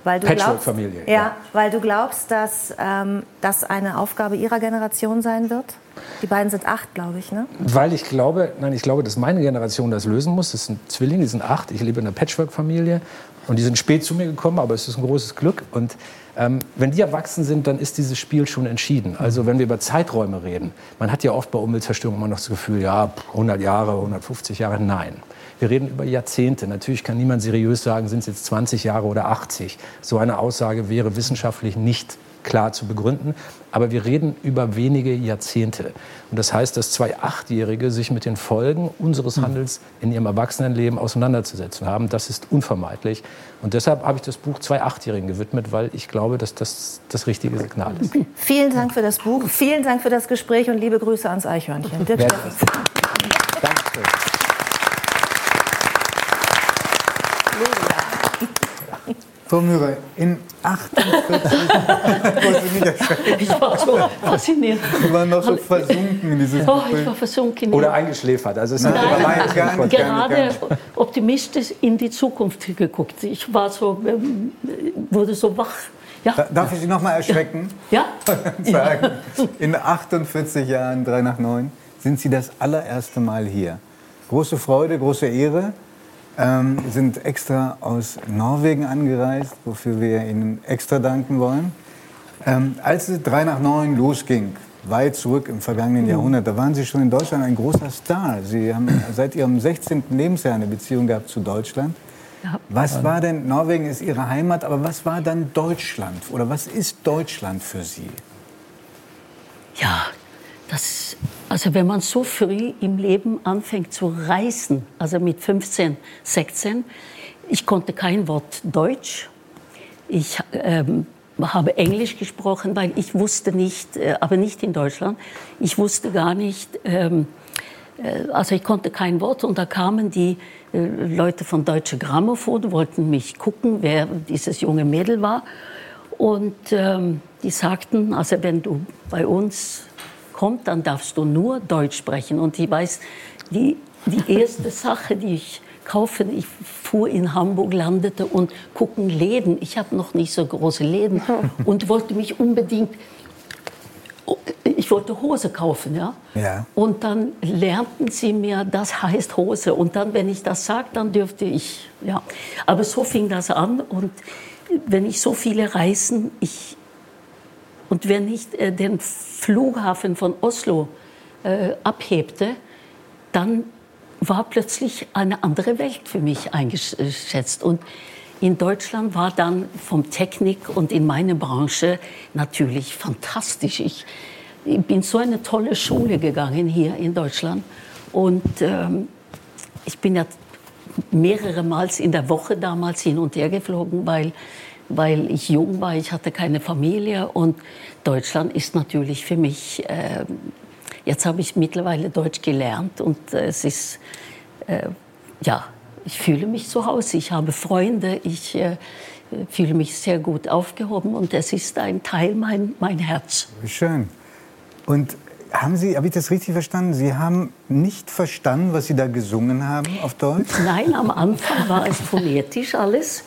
weil du glaubst, Patchwork-Familie, ja, ja. weil du glaubst, dass ähm, das eine Aufgabe ihrer Generation sein wird. Die beiden sind acht, glaube ich, ne? Weil ich glaube, nein, ich glaube, dass meine Generation das lösen muss. Das sind Zwillinge, die sind acht. Ich lebe in einer Patchwork-Familie und die sind spät zu mir gekommen, aber es ist ein großes Glück. Und ähm, wenn die erwachsen sind, dann ist dieses Spiel schon entschieden. Also wenn wir über Zeiträume reden, man hat ja oft bei Umweltzerstörung immer noch das Gefühl, ja, 100 Jahre, 150 Jahre, nein. Wir reden über Jahrzehnte. Natürlich kann niemand seriös sagen, sind es jetzt 20 Jahre oder 80. So eine Aussage wäre wissenschaftlich nicht klar zu begründen. Aber wir reden über wenige Jahrzehnte. Und das heißt, dass zwei Achtjährige sich mit den Folgen unseres Handels in ihrem Erwachsenenleben auseinanderzusetzen haben, das ist unvermeidlich. Und deshalb habe ich das Buch zwei Achtjährigen gewidmet, weil ich glaube, dass das das richtige Signal ist. Vielen Dank für das Buch, vielen Dank für das Gespräch und liebe Grüße ans Eichhörnchen. Dirk. Dankeschön. Frau Müller, in 48 Wollen Sie nicht erschrecken? Ich war so fasziniert. Sie waren noch so versunken in dieses Oh, ich war versunken. Oder eingeschläfert. Also es Nein, nein, gar nicht, gar gerade nicht. optimistisch in die Zukunft geguckt. Ich war so, ähm, wurde so wach. Ja, Da- Darf ich Sie noch mal erschrecken? ja. sagen, in 48 Jahren, drei nach neun, sind Sie das allererste Mal hier. Große Freude, große Ehre. Ähm, sind extra aus Norwegen angereist, wofür wir Ihnen extra danken wollen. Ähm, als es drei nach neun losging, weit zurück im vergangenen Jahrhundert, da waren Sie schon in Deutschland ein großer Star. Sie haben seit Ihrem 16. Lebensjahr eine Beziehung gehabt zu Deutschland. Was war denn, Norwegen ist Ihre Heimat, aber was war dann Deutschland? Oder was ist Deutschland für Sie? Ja, das, also wenn man so früh im Leben anfängt zu reisen, also mit 15, 16, ich konnte kein Wort Deutsch. Ich ähm, habe Englisch gesprochen, weil ich wusste nicht, äh, aber nicht in Deutschland, ich wusste gar nicht, ähm, äh, also ich konnte kein Wort und da kamen die äh, Leute von Deutsche Grammophon, wollten mich gucken, wer dieses junge Mädel war. Und ähm, die sagten, also wenn du bei uns kommst, dann darfst du nur Deutsch sprechen. Und ich weiß, die, die erste Sache, die ich kaufe, ich fuhr in Hamburg, landete und gucken Läden. Ich habe noch nicht so große Läden und wollte mich unbedingt ich wollte Hose kaufen, ja? Ja. Und dann lernten sie mir, das heißt Hose. Und dann, wenn ich das sage, dann dürfte ich, ja. Aber so fing das an. Und wenn ich so viele Reisen, ich, und wenn ich äh, den Flughafen von Oslo äh, abhebte, dann war plötzlich eine andere Welt für mich eingeschätzt. Und in Deutschland war dann vom Technik und in meiner Branche natürlich fantastisch. Ich, ich bin so eine tolle Schule gegangen hier in Deutschland. Und ähm, ich bin ja mehrere Mal in der Woche damals hin und her geflogen, weil, weil ich jung war, ich hatte keine Familie. Und Deutschland ist natürlich für mich, äh, jetzt habe ich mittlerweile Deutsch gelernt und äh, es ist, äh, ja, ich fühle mich zu Hause, ich habe Freunde, ich äh, fühle mich sehr gut aufgehoben und es ist ein Teil mein, mein Herz. Schön. Und haben Sie, habe ich das richtig verstanden? Sie haben nicht verstanden, was Sie da gesungen haben auf Deutsch? Nein, am Anfang war es phonetisch alles.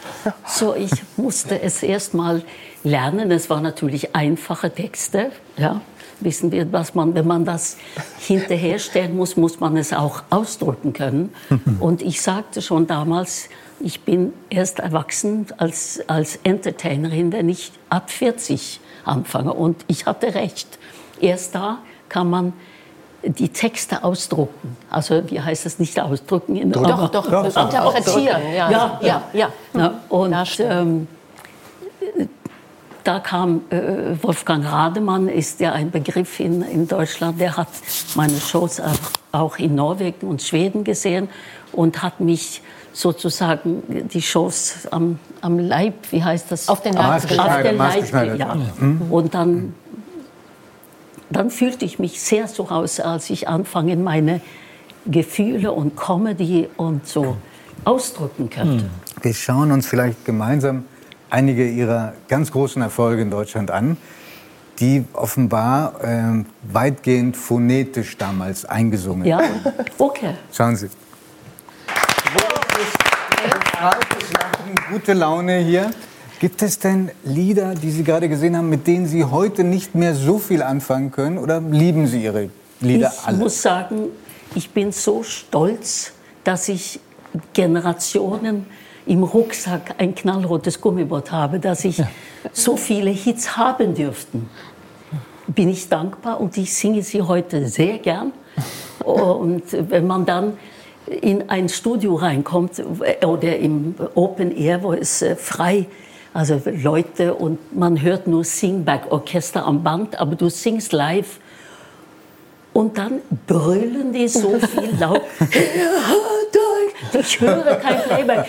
So, ich musste es erst mal lernen. Es waren natürlich einfache Texte. Ja, wissen wir, was man, wenn man das hinterherstellen muss, muss man es auch ausdrücken können. Und ich sagte schon damals, ich bin erst erwachsen als, als Entertainerin, wenn ich ab 40 anfange. Und ich hatte recht. erst da kann man die Texte ausdrucken. Also wie heißt das nicht ausdrucken? In, Doch, aber- doch, doch, interpretieren. Ja, Ja, ja, ja. Ja, und ähm, da kam äh, Wolfgang Rademann, ist ja ein Begriff in, in Deutschland, der hat meine Shows auch- auch in Norwegen und Schweden gesehen und hat mich sozusagen die Shows am, am Leib, wie heißt das? Auf den Leib Auf den Leib, ja. Und dann, dann fühlte ich mich sehr zu Hause, als ich anfange, meine Gefühle und Comedy und so ausdrücken könnte. Wir schauen uns vielleicht gemeinsam einige Ihrer ganz großen Erfolge in Deutschland an, die offenbar ähm, weitgehend phonetisch damals eingesungen Ja, wurden. okay. Schauen Sie. Lachen, Gute Laune hier. Gibt es denn Lieder, die Sie gerade gesehen haben, mit denen Sie heute nicht mehr so viel anfangen können? Oder lieben Sie Ihre Lieder ich alle? muss sagen, ich bin so stolz, dass ich Generationen im Rucksack ein knallrotes Gummiboot habe, dass ich so viele Hits haben dürften. Bin ich dankbar und ich singe sie heute sehr gern. Und wenn man dann in ein Studio reinkommt äh, oder im Open Air, wo es äh, frei, also Leute und man hört nur Singback-Orchester am Band, aber du singst live und dann brüllen die so viel laut. Ich höre kein Playback.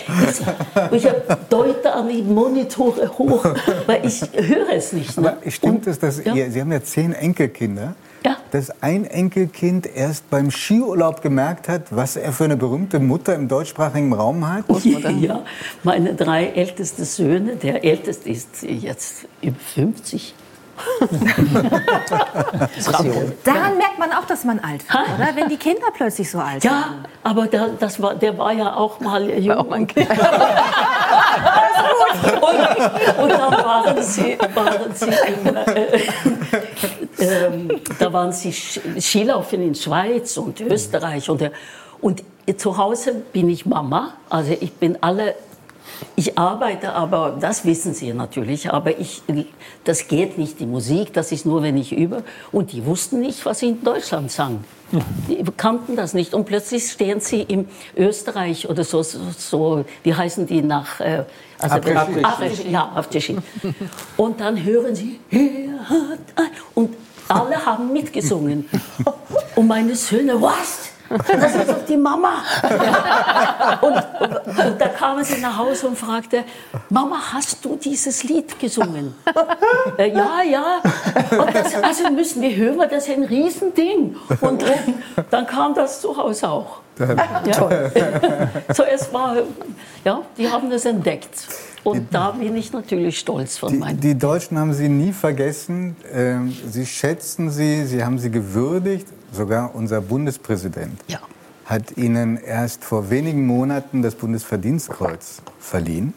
Ich, ich deute an die Monitore hoch, weil ich höre es nicht. Ne? Aber stimmt es, dass ja. ihr, Sie haben ja zehn Enkelkinder, Ja. dass ein Enkelkind erst beim Skiurlaub gemerkt hat, was er für eine berühmte Mutter im deutschsprachigen Raum hat? Ja, meine drei ältesten Söhne, der älteste ist jetzt über 50. Daran merkt man auch, dass man alt wird, oder? Wenn die Kinder plötzlich so alt Ja, werden. aber der, das war, der war ja auch mal jung. auch mein und, und, und dann waren sie, waren sie in, äh, ähm, da waren sie Skilaufen in Schweiz und Österreich. Und, äh, und zu Hause bin ich Mama. Also ich bin alle ich arbeite, aber das wissen Sie natürlich. Aber ich, das geht nicht, die Musik, das ist nur, wenn ich übe. Und die wussten nicht, was sie in Deutschland sang. Die kannten das nicht. Und plötzlich stehen sie in Österreich oder so, so, so wie heißen die nach... Äh, also Après-Ski. Après- Ja, Après-Ski. Und dann hören sie... Und alle haben mitgesungen. Und meine Söhne, was? Das ist doch die Mama. Und, und, und da kamen sie nach Hause und fragte, Mama, hast du dieses Lied gesungen? äh, ja, ja. Und das, also müssen wir hören, weil das ist ein Riesending. Und dann kam das zu Hause auch. Ja. so, es war, ja, die haben das entdeckt. Und da bin ich natürlich stolz von Die, meinen. die Deutschen haben Sie nie vergessen. Ähm, Sie schätzen Sie, Sie haben Sie gewürdigt. Sogar unser Bundespräsident Ja. hat Ihnen erst vor wenigen Monaten das Bundesverdienstkreuz verliehen.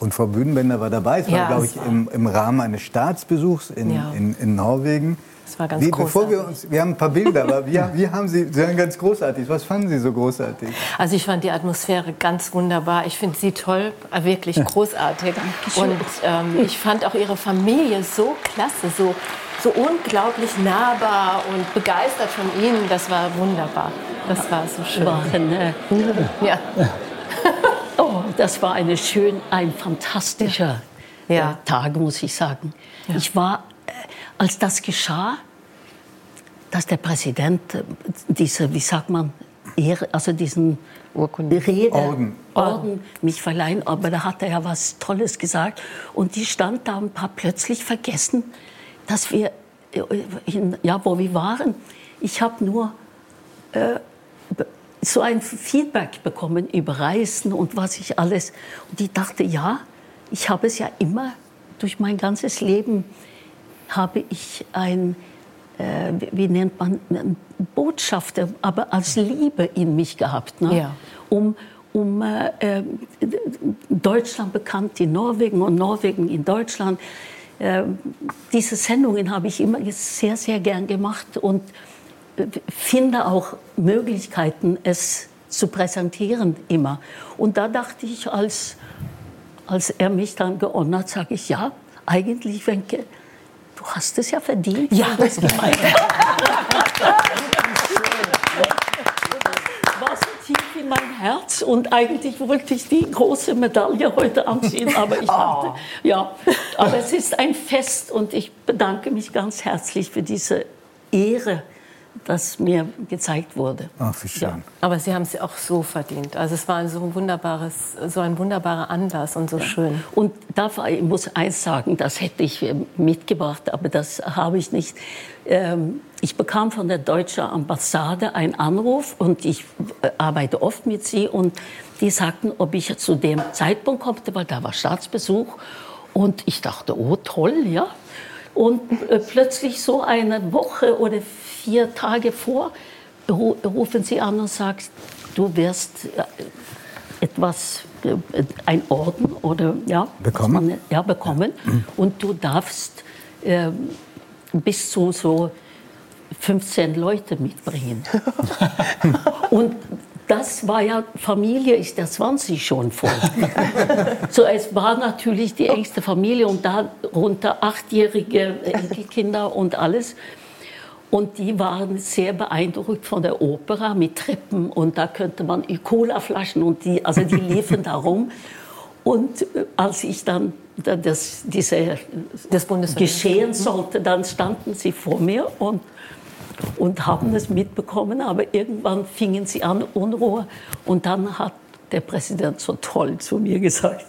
Und Frau Bühnenbender war dabei. Es war, Ja, glaube ich, war- im, im Rahmen eines Staatsbesuchs in, Ja. in, in Norwegen. Das war ganz wie, Bevor wir großartig. uns, wir haben ein paar Bilder, aber wie, wie haben Sie, Sie waren ganz großartig. Was fanden Sie so großartig? Also ich fand die Atmosphäre ganz wunderbar. Ich finde sie toll, äh, wirklich großartig. Und ähm, ich fand auch ihre Familie so klasse, so, so unglaublich nahbar und begeistert von ihnen. Das war wunderbar. Das war so schön. Waren, äh, Ja. Oh, das war eine schön, ein fantastischer Ja. äh, Tag, muss ich sagen. Ich war, äh, als das geschah, dass der Präsident diese, wie sagt man, Ehre, also diesen Rede, Orden. Orden mich verleihen, aber da hat er ja was Tolles gesagt. Und die stand da und hat plötzlich vergessen, dass wir, äh, in, ja, wo wir waren. Ich habe nur so ein Feedback bekommen über Reisen und was ich alles. Und ich dachte, ja, ich habe es ja immer durch mein ganzes Leben habe ich ein, äh, wie- nennt man, Botschafter, aber als Liebe in mich gehabt, ne? Ja. um, um äh, äh, Deutschland bekannt in Norwegen und Norwegen in Deutschland. Äh, diese Sendungen habe ich immer sehr, sehr gern gemacht und äh, finde auch Möglichkeiten, es zu präsentieren immer. Und da dachte ich, als, als er mich dann geordnet hat, sage ich, ja, eigentlich, Wenke, du hast es ja verdient. Ja. Das gemeint. war so tief in und eigentlich wollte ich die große Medaille heute anziehen, aber ich dachte, oh. ja, aber es ist ein Fest und ich bedanke mich ganz herzlich für diese Ehre, das mir gezeigt wurde. Ach, wie schön. Ja. Aber Sie haben es auch so verdient. Also es war so ein wunderbares, so ein wunderbarer Anlass und so ja. schön. Und da ich muss eins sagen, das hätte ich äh, mitgebracht, aber das habe ich nicht. Ähm, ich bekam von der deutschen Ambassade einen Anruf und ich äh, arbeite oft mit sie und die sagten, ob ich zu dem Zeitpunkt konnte, weil da war Staatsbesuch und ich dachte, oh toll, ja. Und äh, plötzlich so eine Woche oder vier Tage vor rufen sie an und sagen, du wirst äh, etwas, äh, ein Orden oder ja bekommen, man, ja, bekommen mhm. und du darfst äh, bis zu so 15 Leute mitbringen. und das war ja, Familie ist der 20 schon voll. so, es war natürlich die engste Familie und darunter achtjährige Kinder und alles. Und die waren sehr beeindruckt von der Opera mit Treppen und da könnte man Cola-Flaschen und die, also die liefen da rum. Und äh, als ich dann das, diese, das geschehen sollte, dann standen sie vor mir und, und haben es mitbekommen. Aber irgendwann fingen sie an, Unruhe. Und dann hat der Präsident so toll zu mir gesagt,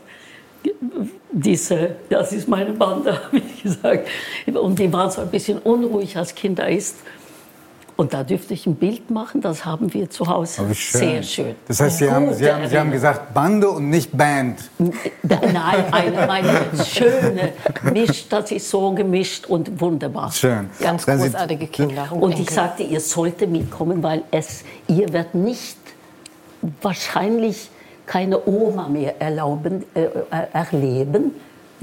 diese, das ist meine Bande, habe ich gesagt. Und die waren so ein bisschen unruhig, als Kind da ist. Und da dürfte ich ein Bild machen, das haben wir zu Hause. Oh, schön. Sehr schön. Das heißt, Sie haben, Sie, haben, Sie haben gesagt Bande und nicht Band. Nein, eine, eine schöne Misch, das ist so gemischt und wunderbar. Schön. Ganz großartige Kinder. Und, und ich sagte, ihr solltet mitkommen, weil es, ihr werdet nicht wahrscheinlich keine Oma mehr erlauben, äh, äh, erleben,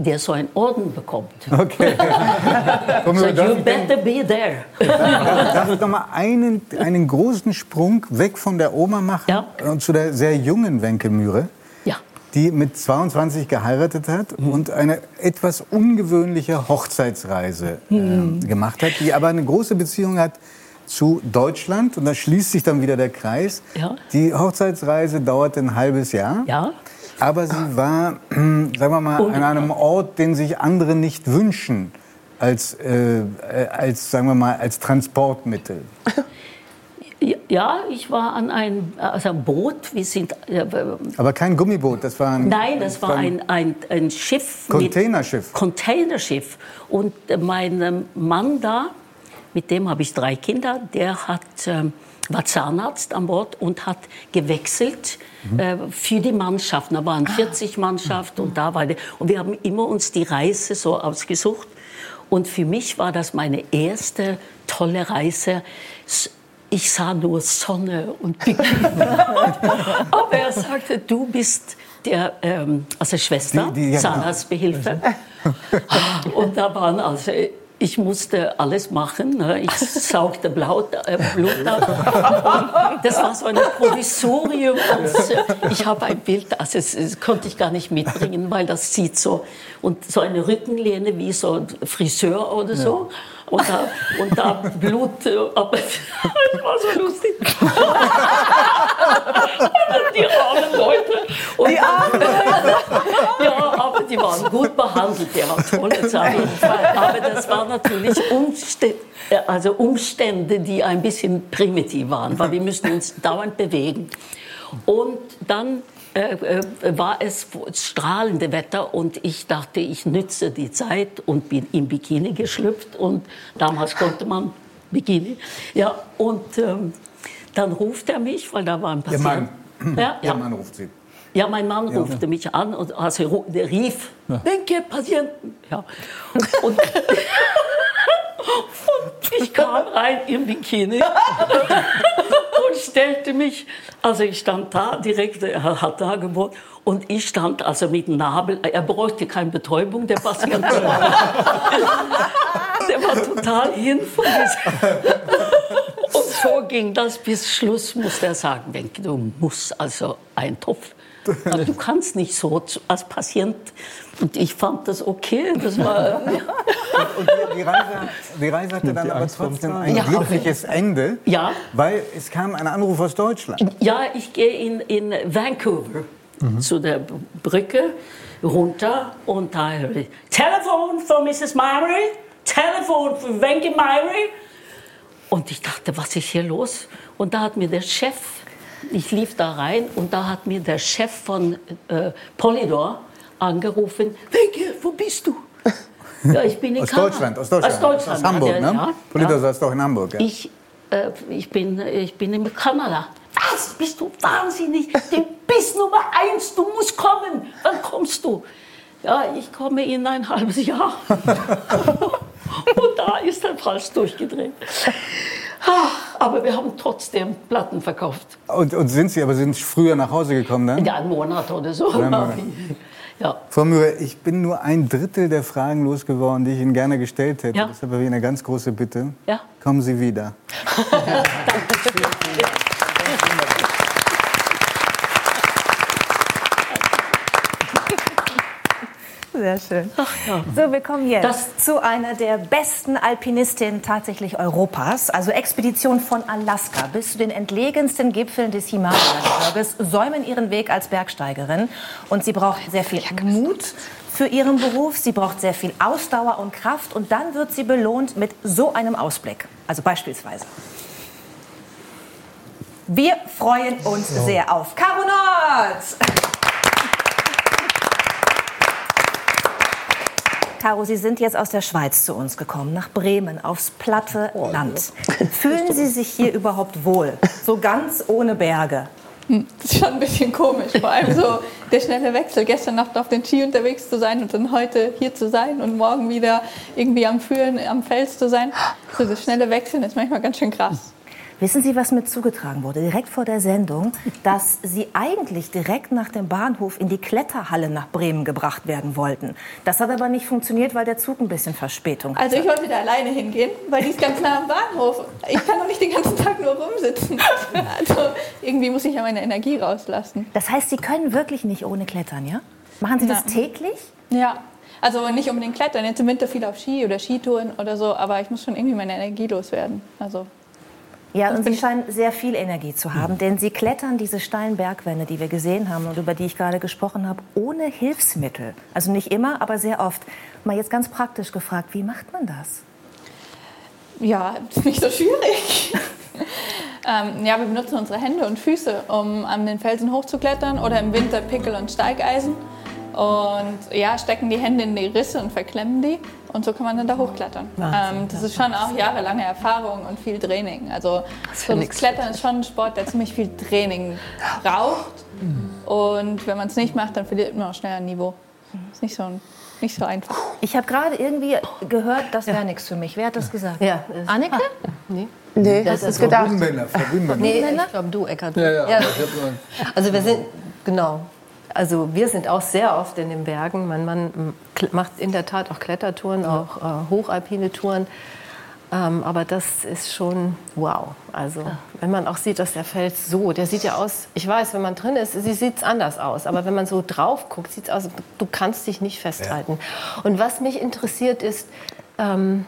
der so einen Orden bekommt. Okay. so, you better be there. Darf ich noch mal einen, einen großen Sprung weg von der Oma machen ja. und zu der sehr jungen Wenke Mühre? Ja. Die mit 22 geheiratet hat mhm. und eine etwas ungewöhnliche Hochzeitsreise mhm. äh, gemacht hat, die aber eine große Beziehung hat zu Deutschland und da schließt sich dann wieder der Kreis. Ja. Die Hochzeitsreise dauerte ein halbes Jahr. Ja. Aber sie war, sagen wir mal, an einem Ort, den sich andere nicht wünschen, als, äh, als sagen wir mal, als Transportmittel. Ja, ich war an einem also Boot. Wir sind, äh, Aber kein Gummiboot, das war ein. Nein, das war ein, ein, ein Schiff. Containerschiff. Containerschiff. Und mein Mann da, mit dem habe ich drei Kinder. Der hat, äh, war Zahnarzt an Bord und hat gewechselt mhm. äh, für die Mannschaften. Da waren 40 ah. Mannschaften und da war der. Und wir haben immer uns die Reise so ausgesucht. Und für mich war das meine erste tolle Reise. Ich sah nur Sonne und Bikini. Aber er sagte, du bist der, ähm, also Schwester, die, die, ja, genau. Zahnarztbehilfe. Und da waren also ich musste alles machen. Ne? Ich saugte Blut, äh, Blut ab. Das war so ein Provisorium. Und ich habe ein Bild, also das, das, konnte ich gar nicht mitbringen, weil das sieht so und so eine Rückenlehne wie so ein Friseur oder so. Ja und da, und da Blut. Äh, aber es war so lustig. die armen Leute. Und die armen Leute. ja, aber die waren gut behandelt. Der hat tolle Zeit. Aber das waren natürlich Umstände, also Umstände, die ein bisschen primitiv waren, weil wir müssen uns dauernd bewegen. Und dann äh, äh, war es strahlende Wetter und ich dachte, ich nütze die Zeit und bin im Bikini geschlüpft und damals konnte man Bikini. Ja, und ähm, dann ruft er mich, weil da war ein Patient. Ihr Mann, ja, ja. Mann ruft Sie. Ja, mein Mann ja. rufte mich an und also, der rief, ja. Denke, Patienten. Ja. Und, und ich kam rein im Bikini und stellte mich, also ich stand da direkt, er hat da gewohnt, und ich stand also mit Nabel, er bräuchte keine Betäubung, der Patient. der war total hin von so ging das bis Schluss, musste er sagen, Wenke, du musst also einen Topf. Du kannst nicht so als Patient. Und ich fand das okay. Das war, Und die, die, Reise, die Reise hatte dann aber trotzdem ein Ja. glückliches Ende, Ja. weil es kam ein Anruf aus Deutschland. Ja, ich gehe in, in Vancouver zu der Brücke runter und da höre ich Telefon von Mrs. Myrie, Telefon von Wenke Myrie. Und ich dachte, was ist hier los? Und da hat mir der Chef, ich lief da rein und da hat mir der Chef von äh, Polydor angerufen, Wenke, wo bist du? Ja, ich bin in Aus. Deutschland, aus Deutschland. Aus Deutschland. Aus Hamburg, ja, ne? Ja, Polito ja. saß doch in Hamburg. Ja. Ich, äh, ich, bin, ich bin in Kanada. Was? Bist du wahnsinnig? Du bist Nummer eins, du musst kommen. Wann kommst du? Ja, ich komme in ein halbes Jahr. Da ist der Preis durchgedreht. Aber wir haben trotzdem Platten verkauft. Und, und sind Sie aber sind früher nach Hause gekommen dann? Ja, einen Monat oder so. Monat. Ja. Frau Müller, ich bin nur ein Drittel der Fragen losgeworden, die ich Ihnen gerne gestellt hätte. Ja. Deshalb habe ich eine ganz große Bitte. Ja. Kommen Sie wieder. Sehr schön. So, wir kommen jetzt Das- zu einer der besten Alpinistinnen tatsächlich Europas. Also Expedition von Alaska bis zu den entlegensten Gipfeln des Himalaya-Gebirges säumen ihren Weg als Bergsteigerin. Und sie braucht sehr viel Mut für ihren Beruf. Sie braucht sehr viel Ausdauer und Kraft. Und dann wird sie belohnt mit so einem Ausblick. Also beispielsweise. Wir freuen uns sehr auf Caro Nord. Caro, Sie sind jetzt aus der Schweiz zu uns gekommen, nach Bremen, aufs platte Land. Fühlen Sie sich hier überhaupt wohl? So ganz ohne Berge? Das ist schon ein bisschen komisch, vor allem so der schnelle Wechsel. Gestern Nacht auf den Ski unterwegs zu sein und dann heute hier zu sein und morgen wieder irgendwie am Fühlen, am Fels zu sein. So das schnelle Wechseln ist manchmal ganz schön krass. Wissen Sie, was mir zugetragen wurde, direkt vor der Sendung, dass Sie eigentlich direkt nach dem Bahnhof in die Kletterhalle nach Bremen gebracht werden wollten. Das hat aber nicht funktioniert, weil der Zug ein bisschen Verspätung hatte. Also ich wollte da alleine hingehen, weil die ist ganz nah am Bahnhof. Ich kann doch nicht den ganzen Tag nur rumsitzen. Also irgendwie muss ich ja meine Energie rauslassen. Das heißt, Sie können wirklich nicht ohne Klettern, ja? Machen Sie das Nein. täglich? Ja, also nicht unbedingt klettern, jetzt im Winter viel auf Ski oder Skitouren oder so, aber ich muss schon irgendwie meine Energie loswerden. Also Ja, und Sie scheinen sehr viel Energie zu haben, denn Sie klettern diese steilen Bergwände, die wir gesehen haben und über die ich gerade gesprochen habe, ohne Hilfsmittel. Also nicht immer, aber sehr oft. Mal jetzt ganz praktisch gefragt, wie macht man das? Ja, ist nicht so schwierig. ähm, ja, wir benutzen unsere Hände und Füße, um an den Felsen hochzuklettern oder im Winter Pickel und Steigeisen. Und ja, stecken die Hände in die Risse und verklemmen die. Und so kann man dann da hochklettern. Ähm, das ist schon auch jahrelange Erfahrung und viel Training. Also so das Klettern ist schon ein Sport, der ziemlich viel Training braucht. Und wenn man es nicht macht, dann verliert man auch schnell an Niveau. Ist nicht so, nicht so einfach. Ich habe gerade irgendwie gehört, das wäre nichts für mich. Wer hat das gesagt? Ja, Anneke? Nee. Nee, das ist gedacht. Frau Grünbänder. Nee, ich glaube du, Eckart. Ja, ja, Ja. aber ich hab nur- Also wir sind, genau. Also wir sind auch sehr oft in den Bergen. Mein Mann macht in der Tat auch Klettertouren, auch äh, hochalpine Touren. Ähm, aber das ist schon wow. Also wenn man auch sieht, dass der Fels so, der sieht ja aus, ich weiß, wenn man drin ist, sie sieht es anders aus. Aber wenn man so drauf guckt, sieht es aus, du kannst dich nicht festhalten. Und was mich interessiert ist, ähm,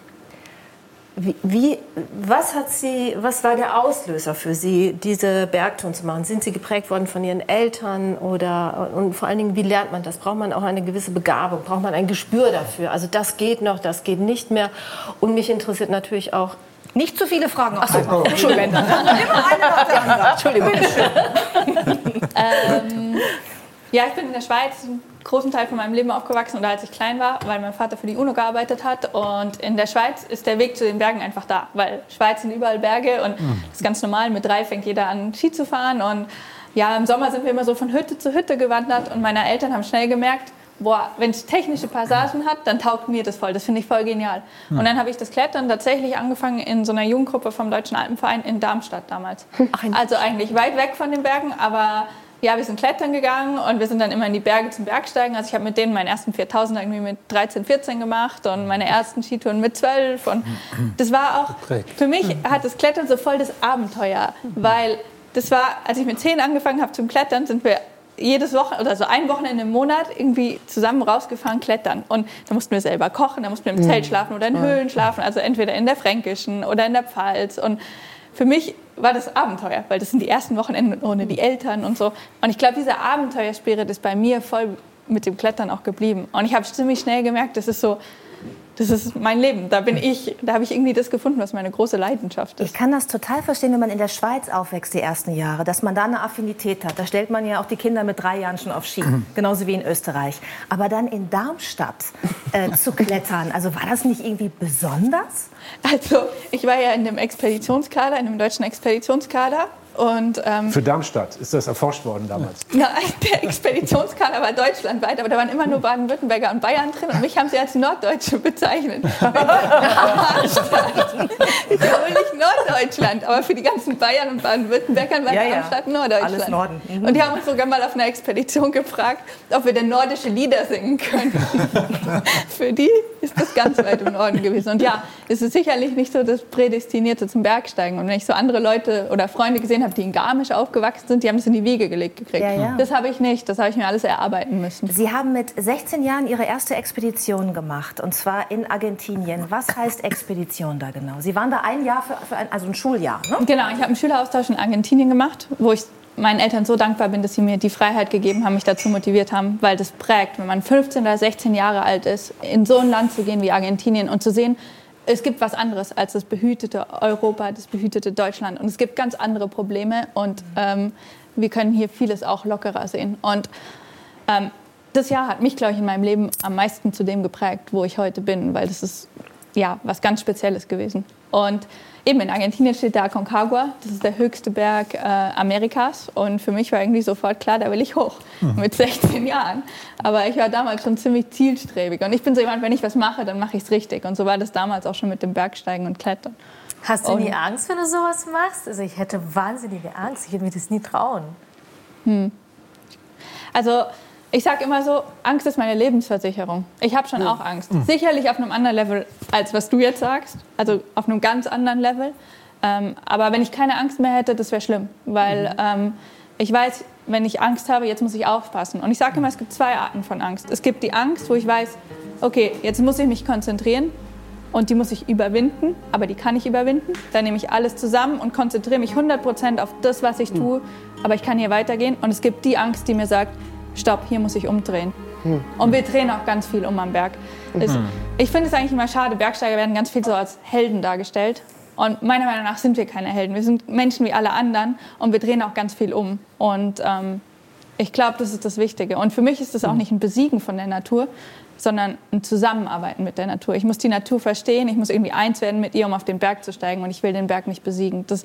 wie, was, hat Sie, was war der Auslöser für Sie, diese Bergtouren zu machen? Sind Sie geprägt worden von Ihren Eltern? Oder, und vor allen Dingen, wie lernt man das? Braucht man auch eine gewisse Begabung? Braucht man ein Gespür dafür? Also das geht noch, das geht nicht mehr. Und mich interessiert natürlich auch, Nicht zu viele Fragen. Ach so, Entschuldigung. Immer eine nach der anderen. Entschuldigung. Ähm, ja, ich bin in der Schweiz großen Teil von meinem Leben aufgewachsen oder als ich klein war, weil mein Vater für die UNO gearbeitet hat. Und in der Schweiz ist der Weg zu den Bergen einfach da, weil Schweiz sind überall Berge und das ist ganz normal. Mit drei fängt jeder an, Ski zu fahren. Und ja, im Sommer sind wir immer so von Hütte zu Hütte gewandert und meine Eltern haben schnell gemerkt, boah, wenn es technische Passagen hat, dann taugt mir das voll. Das finde ich voll genial. Und dann habe ich das Klettern tatsächlich angefangen in so einer Jugendgruppe vom Deutschen Alpenverein in Darmstadt damals. also eigentlich weit weg von den Bergen, aber ja, wir sind klettern gegangen und wir sind dann immer in die Berge zum Bergsteigen. Also ich habe mit denen meinen ersten 4000 irgendwie mit 13, 14 gemacht und meine ersten Skitouren mit 12. Und das war auch, für mich hat das Klettern so voll das Abenteuer, weil das war, als ich mit 10 angefangen habe zum Klettern, sind wir jedes Wochenende oder so ein Wochenende im Monat irgendwie zusammen rausgefahren klettern. Und da mussten wir selber kochen, da mussten wir im Zelt schlafen oder in Höhlen schlafen, also entweder in der Fränkischen oder in der Pfalz. Und für mich war das Abenteuer, weil das sind die ersten Wochenenden ohne die Eltern und so. Und ich glaube, dieser Abenteuerspirit ist bei mir voll mit dem Klettern auch geblieben. Und ich habe ziemlich schnell gemerkt, das ist so, das ist mein Leben. Da bin ich, da habe ich irgendwie das gefunden, was meine große Leidenschaft ist. Ich kann das total verstehen, wenn man in der Schweiz aufwächst die ersten Jahre, dass man da eine Affinität hat. Da stellt man ja auch die Kinder mit drei Jahren schon auf Ski, genauso wie in Österreich. Aber dann in Darmstadt äh, zu klettern, also war das nicht irgendwie besonders? Also ich war ja in dem Expeditionskader, in dem deutschen Expeditionskader. Und, ähm, Für Darmstadt ist das erforscht worden damals. Nein, der Expeditionskader war deutschlandweit, aber da waren immer nur Baden-Württemberger und Bayern drin und mich haben sie als Norddeutsche bezeichnet. ich wohl nicht Norddeutschland, aber für die ganzen Bayern und Baden-Württembergern war Ja, ja. Darmstadt Norddeutschland. Alles Norden. Mhm. Und die haben uns sogar mal auf einer Expedition gefragt, ob wir denn nordische Lieder singen können. für die ist das ganz weit im Norden gewesen. Und ja, es ist sicherlich nicht so das Prädestinierte zum Bergsteigen. Und wenn ich so andere Leute oder Freunde gesehen habe, die in Garmisch aufgewachsen sind, die haben es in die Wiege gelegt gekriegt. Ja, ja. Das habe ich nicht. Das habe ich mir alles erarbeiten müssen. Sie haben mit 16 Jahren Ihre erste Expedition gemacht, und zwar in Argentinien. Was heißt Expedition da genau? Sie waren da ein Jahr, für, für ein, also ein Schuljahr, ne? Genau, ich habe einen Schüleraustausch in Argentinien gemacht, wo ich meinen Eltern so dankbar bin, dass sie mir die Freiheit gegeben haben, mich dazu motiviert haben, weil das prägt, wenn man 15 oder 16 Jahre alt ist, in so ein Land zu gehen wie Argentinien und zu sehen, es gibt was anderes als das behütete Europa, das behütete Deutschland und es gibt ganz andere Probleme und ähm, wir können hier vieles auch lockerer sehen. Und ähm, das Jahr hat mich, glaube ich, in meinem Leben am meisten zu dem geprägt, wo ich heute bin, weil das ist ja was ganz Spezielles gewesen. Und eben in Argentinien steht der Aconcagua, das ist der höchste Berg äh, Amerikas. Und für mich war irgendwie sofort klar, da will ich hoch mit 16 Jahren. Aber ich war damals schon ziemlich zielstrebig. Und ich bin so jemand, wenn ich was mache, dann mache ich es richtig. Und so war das damals auch schon mit dem Bergsteigen und Klettern. Hast du Und- nie Angst, wenn du sowas machst? Also ich hätte wahnsinnige Angst. Ich würde mir das nie trauen. Also ich sage immer so, Angst ist meine Lebensversicherung. Ich habe schon auch Angst. Sicherlich auf einem anderen Level, als was du jetzt sagst. Also auf einem ganz anderen Level. Ähm, aber wenn ich keine Angst mehr hätte, das wäre schlimm. Weil ähm, ich weiß, wenn ich Angst habe, jetzt muss ich aufpassen. Und ich sage immer, es gibt zwei Arten von Angst. Es gibt die Angst, wo ich weiß, okay, jetzt muss ich mich konzentrieren. Und die muss ich überwinden, aber die kann ich überwinden. Dann nehme ich alles zusammen und konzentriere mich 100% auf das, was ich tue. Aber ich kann hier weitergehen. Und es gibt die Angst, die mir sagt, stopp, hier muss ich umdrehen. Und wir drehen auch ganz viel um am Berg. Es, ich finde es eigentlich immer schade, Bergsteiger werden ganz viel so als Helden dargestellt. Und meiner Meinung nach sind wir keine Helden. Wir sind Menschen wie alle anderen und wir drehen auch ganz viel um. Und ähm, ich glaube, das ist das Wichtige. Und für mich ist das auch nicht ein Besiegen von der Natur, sondern ein Zusammenarbeiten mit der Natur. Ich muss die Natur verstehen, ich muss irgendwie eins werden mit ihr, um auf den Berg zu steigen. Und ich will den Berg nicht besiegen. Das,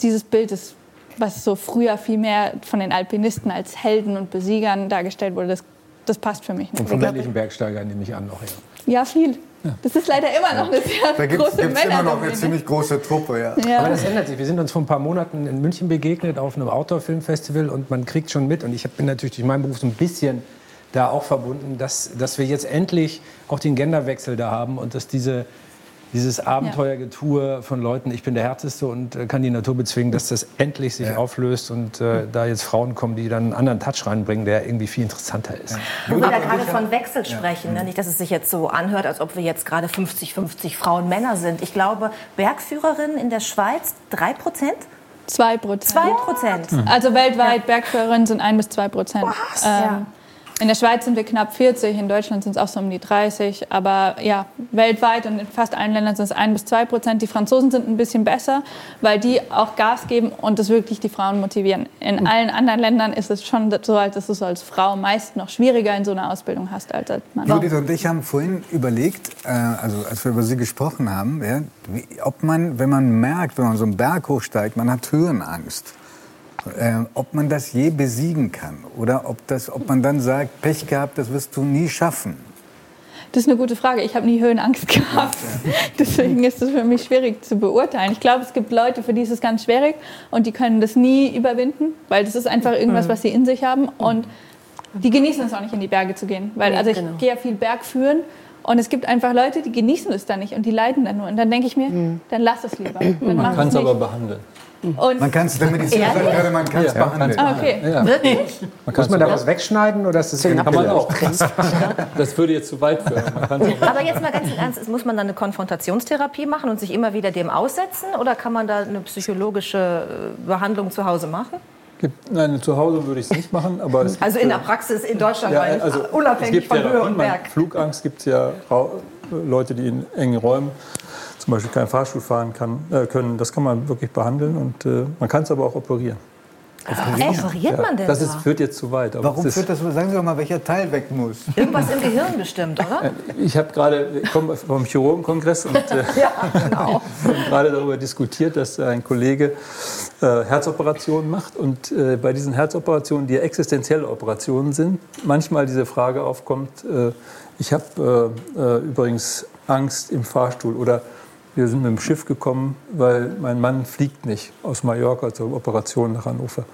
dieses Bild ist, was so früher viel mehr von den Alpinisten als Helden und Besiegern dargestellt wurde, das, das passt für mich Und nicht. von männlichen Bergsteigern nehme ich an auch. Ja. Ja, viel. Das ist leider immer noch eine sehr Da gibt es große immer noch eine ziemlich große Truppe, ja. Aber Ja. das ändert sich. Wir sind uns vor ein paar Monaten in München begegnet auf einem Outdoor-Filmfestival und man kriegt schon mit, und ich bin natürlich durch meinen Beruf so ein bisschen da auch verbunden, dass, dass wir jetzt endlich auch den Genderwechsel da haben und dass diese, dieses Abenteuergetue von Leuten, ich bin der Härteste und äh, kann die Natur bezwingen, dass das endlich sich auflöst und äh, da jetzt Frauen kommen, die dann einen anderen Touch reinbringen, der irgendwie viel interessanter ist. Wo wir da gerade von Wechsel sprechen, ne? nicht, dass es sich jetzt so anhört, als ob wir jetzt gerade 50-50 Frauen Männer sind. Ich glaube, Bergführerinnen in der Schweiz 3 Prozent? Zwei Prozent. 2 Prozent. Also weltweit Bergführerinnen sind ein bis zwei Prozent. Ähm, in der Schweiz sind wir knapp 40, in Deutschland sind es auch so um die 30. Aber ja, weltweit und in fast allen Ländern sind es ein bis zwei Prozent. Die Franzosen sind ein bisschen besser, weil die auch Gas geben und das wirklich die Frauen motivieren. In allen anderen Ländern ist es schon so, dass du es als Frau meist noch schwieriger in so einer Ausbildung hast als als Mann. Judith und ich haben vorhin überlegt, äh, also als wir über Sie gesprochen haben, ja, wie, ob man, wenn man merkt, wenn man so einen Berg hochsteigt, man hat Höhenangst, äh, ob man das je besiegen kann oder ob, das, ob man dann sagt, Pech gehabt, das wirst du nie schaffen. Das ist eine gute Frage. Ich habe nie Höhenangst gehabt. Deswegen ist es für mich schwierig zu beurteilen. Ich glaube, es gibt Leute, für die ist es ganz schwierig und die können das nie überwinden, weil das ist einfach irgendwas, was sie in sich haben. Und die genießen es auch nicht, in die Berge zu gehen. Weil, also ich genau. gehe ja viel Berg führen und es gibt einfach Leute, die genießen es dann nicht und die leiden dann nur. Und dann denke ich mir, dann lass es lieber. Dann Man kann es aber behandeln. Und Man kann es, der Mediziner sagt gerade, man kann es Ja, behandeln. ah, okay. Ja. Wirklich? Man Muss man da was wegschneiden oder ist das Kann man auch. Das würde jetzt zu weit führen. Man kann's auch Aber jetzt mal ganz im Ernst, muss man dann eine Konfrontationstherapie machen und sich immer wieder dem aussetzen? Oder kann man da eine psychologische äh, Behandlung zu Hause machen? nein, zu Hause würde ich es nicht machen, aber es Also in äh, der Praxis in Deutschland, Ja, also unabhängig von Höhe und Berg. Flugangst gibt es ja Leute, die in engen Räumen zum Beispiel keinen Fahrstuhl fahren kann, äh, können. Das kann man wirklich behandeln und äh, man kann es aber auch operieren. Was operiert man denn das da? ist, führt jetzt zu weit. aber Warum führt das so? Sagen Sie doch mal, welcher Teil weg muss. Irgendwas im Gehirn bestimmt, oder? Ich habe gerade, ich komme vom Chirurgenkongress und äh, genau. wir haben gerade darüber diskutiert, dass ein Kollege äh, Herzoperationen macht und äh, bei diesen Herzoperationen, die ja existenzielle Operationen sind, manchmal diese Frage aufkommt, äh, ich habe äh, äh, übrigens Angst im Fahrstuhl oder wir sind mit dem Schiff gekommen, weil mein Mann fliegt nicht aus Mallorca zur Operation nach Hannover.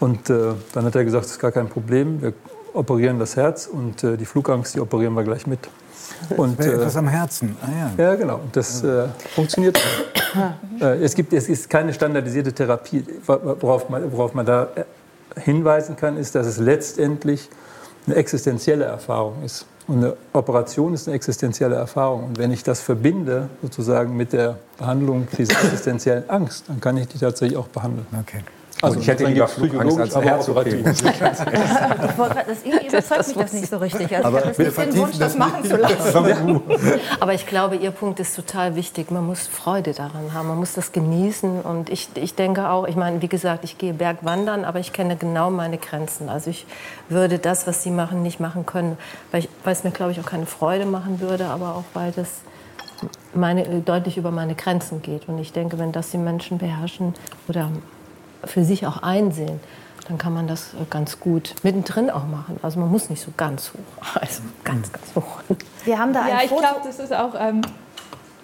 Und äh, dann hat er gesagt, das ist gar kein Problem, wir operieren das Herz und äh, die Flugangst, die operieren wir gleich mit. Und, Wäre äh, etwas am Herzen. Ah, ja. ja, genau. Und das äh, funktioniert. äh, es, gibt, es ist keine standardisierte Therapie. Worauf man, worauf man da äh, hinweisen kann, ist, dass es letztendlich eine existenzielle Erfahrung ist. Und eine Operation ist eine existenzielle Erfahrung. Und wenn ich das verbinde, sozusagen mit der Behandlung dieser existenziellen Angst, dann kann ich die tatsächlich auch behandeln. Okay. Also ich hätte lieber Flugangst als grad- das irgendwie überzeugt mich das nicht so richtig. Also Aber ich habe jetzt nicht den Wunsch, das das machen zu lassen. Aber ich glaube, Ihr Punkt ist total wichtig. Man muss Freude daran haben, man muss das genießen. Und ich, ich denke auch, ich meine, wie gesagt, ich gehe Bergwandern, aber ich kenne genau meine Grenzen. Also ich würde das, was Sie machen, nicht machen können, weil, ich, weil es mir, glaube ich, auch keine Freude machen würde, aber auch weil das meine, deutlich über meine Grenzen geht. Und ich denke, wenn das die Menschen beherrschen oder für sich auch einsehen, dann kann man das äh, ganz gut mittendrin auch machen. Also man muss nicht so ganz hoch, also ganz, ganz hoch. Wir haben da ein Ja, ich glaube, das ist auch. Ähm,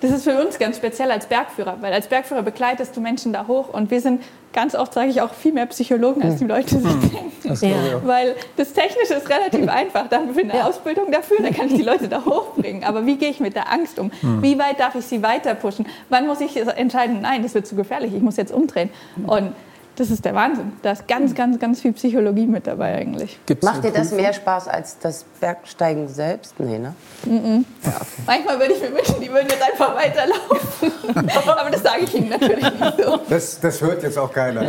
das ist für uns ganz speziell als Bergführer, weil als Bergführer begleitest du Menschen da hoch und wir sind ganz oft, sage ich auch, viel mehr Psychologen, als die Leute sich denken. Das ich auch. Weil das Technische ist relativ einfach. Da haben wir eine Ausbildung dafür, da kann ich die Leute da hochbringen. Aber wie gehe ich mit der Angst um? Wie weit darf ich sie weiter pushen? Wann muss ich entscheiden, nein, das wird zu gefährlich, ich muss jetzt umdrehen? Und das ist der Wahnsinn. Da ist ganz, ganz, ganz viel Psychologie mit dabei eigentlich. Gibt's Macht dir das mehr Spaß als das Bergsteigen selbst? Nee, ne? Manchmal würde ich mir wünschen, die würden jetzt einfach weiterlaufen. Aber das sage ich ihnen natürlich nicht so. Das, das hört jetzt auch keiner.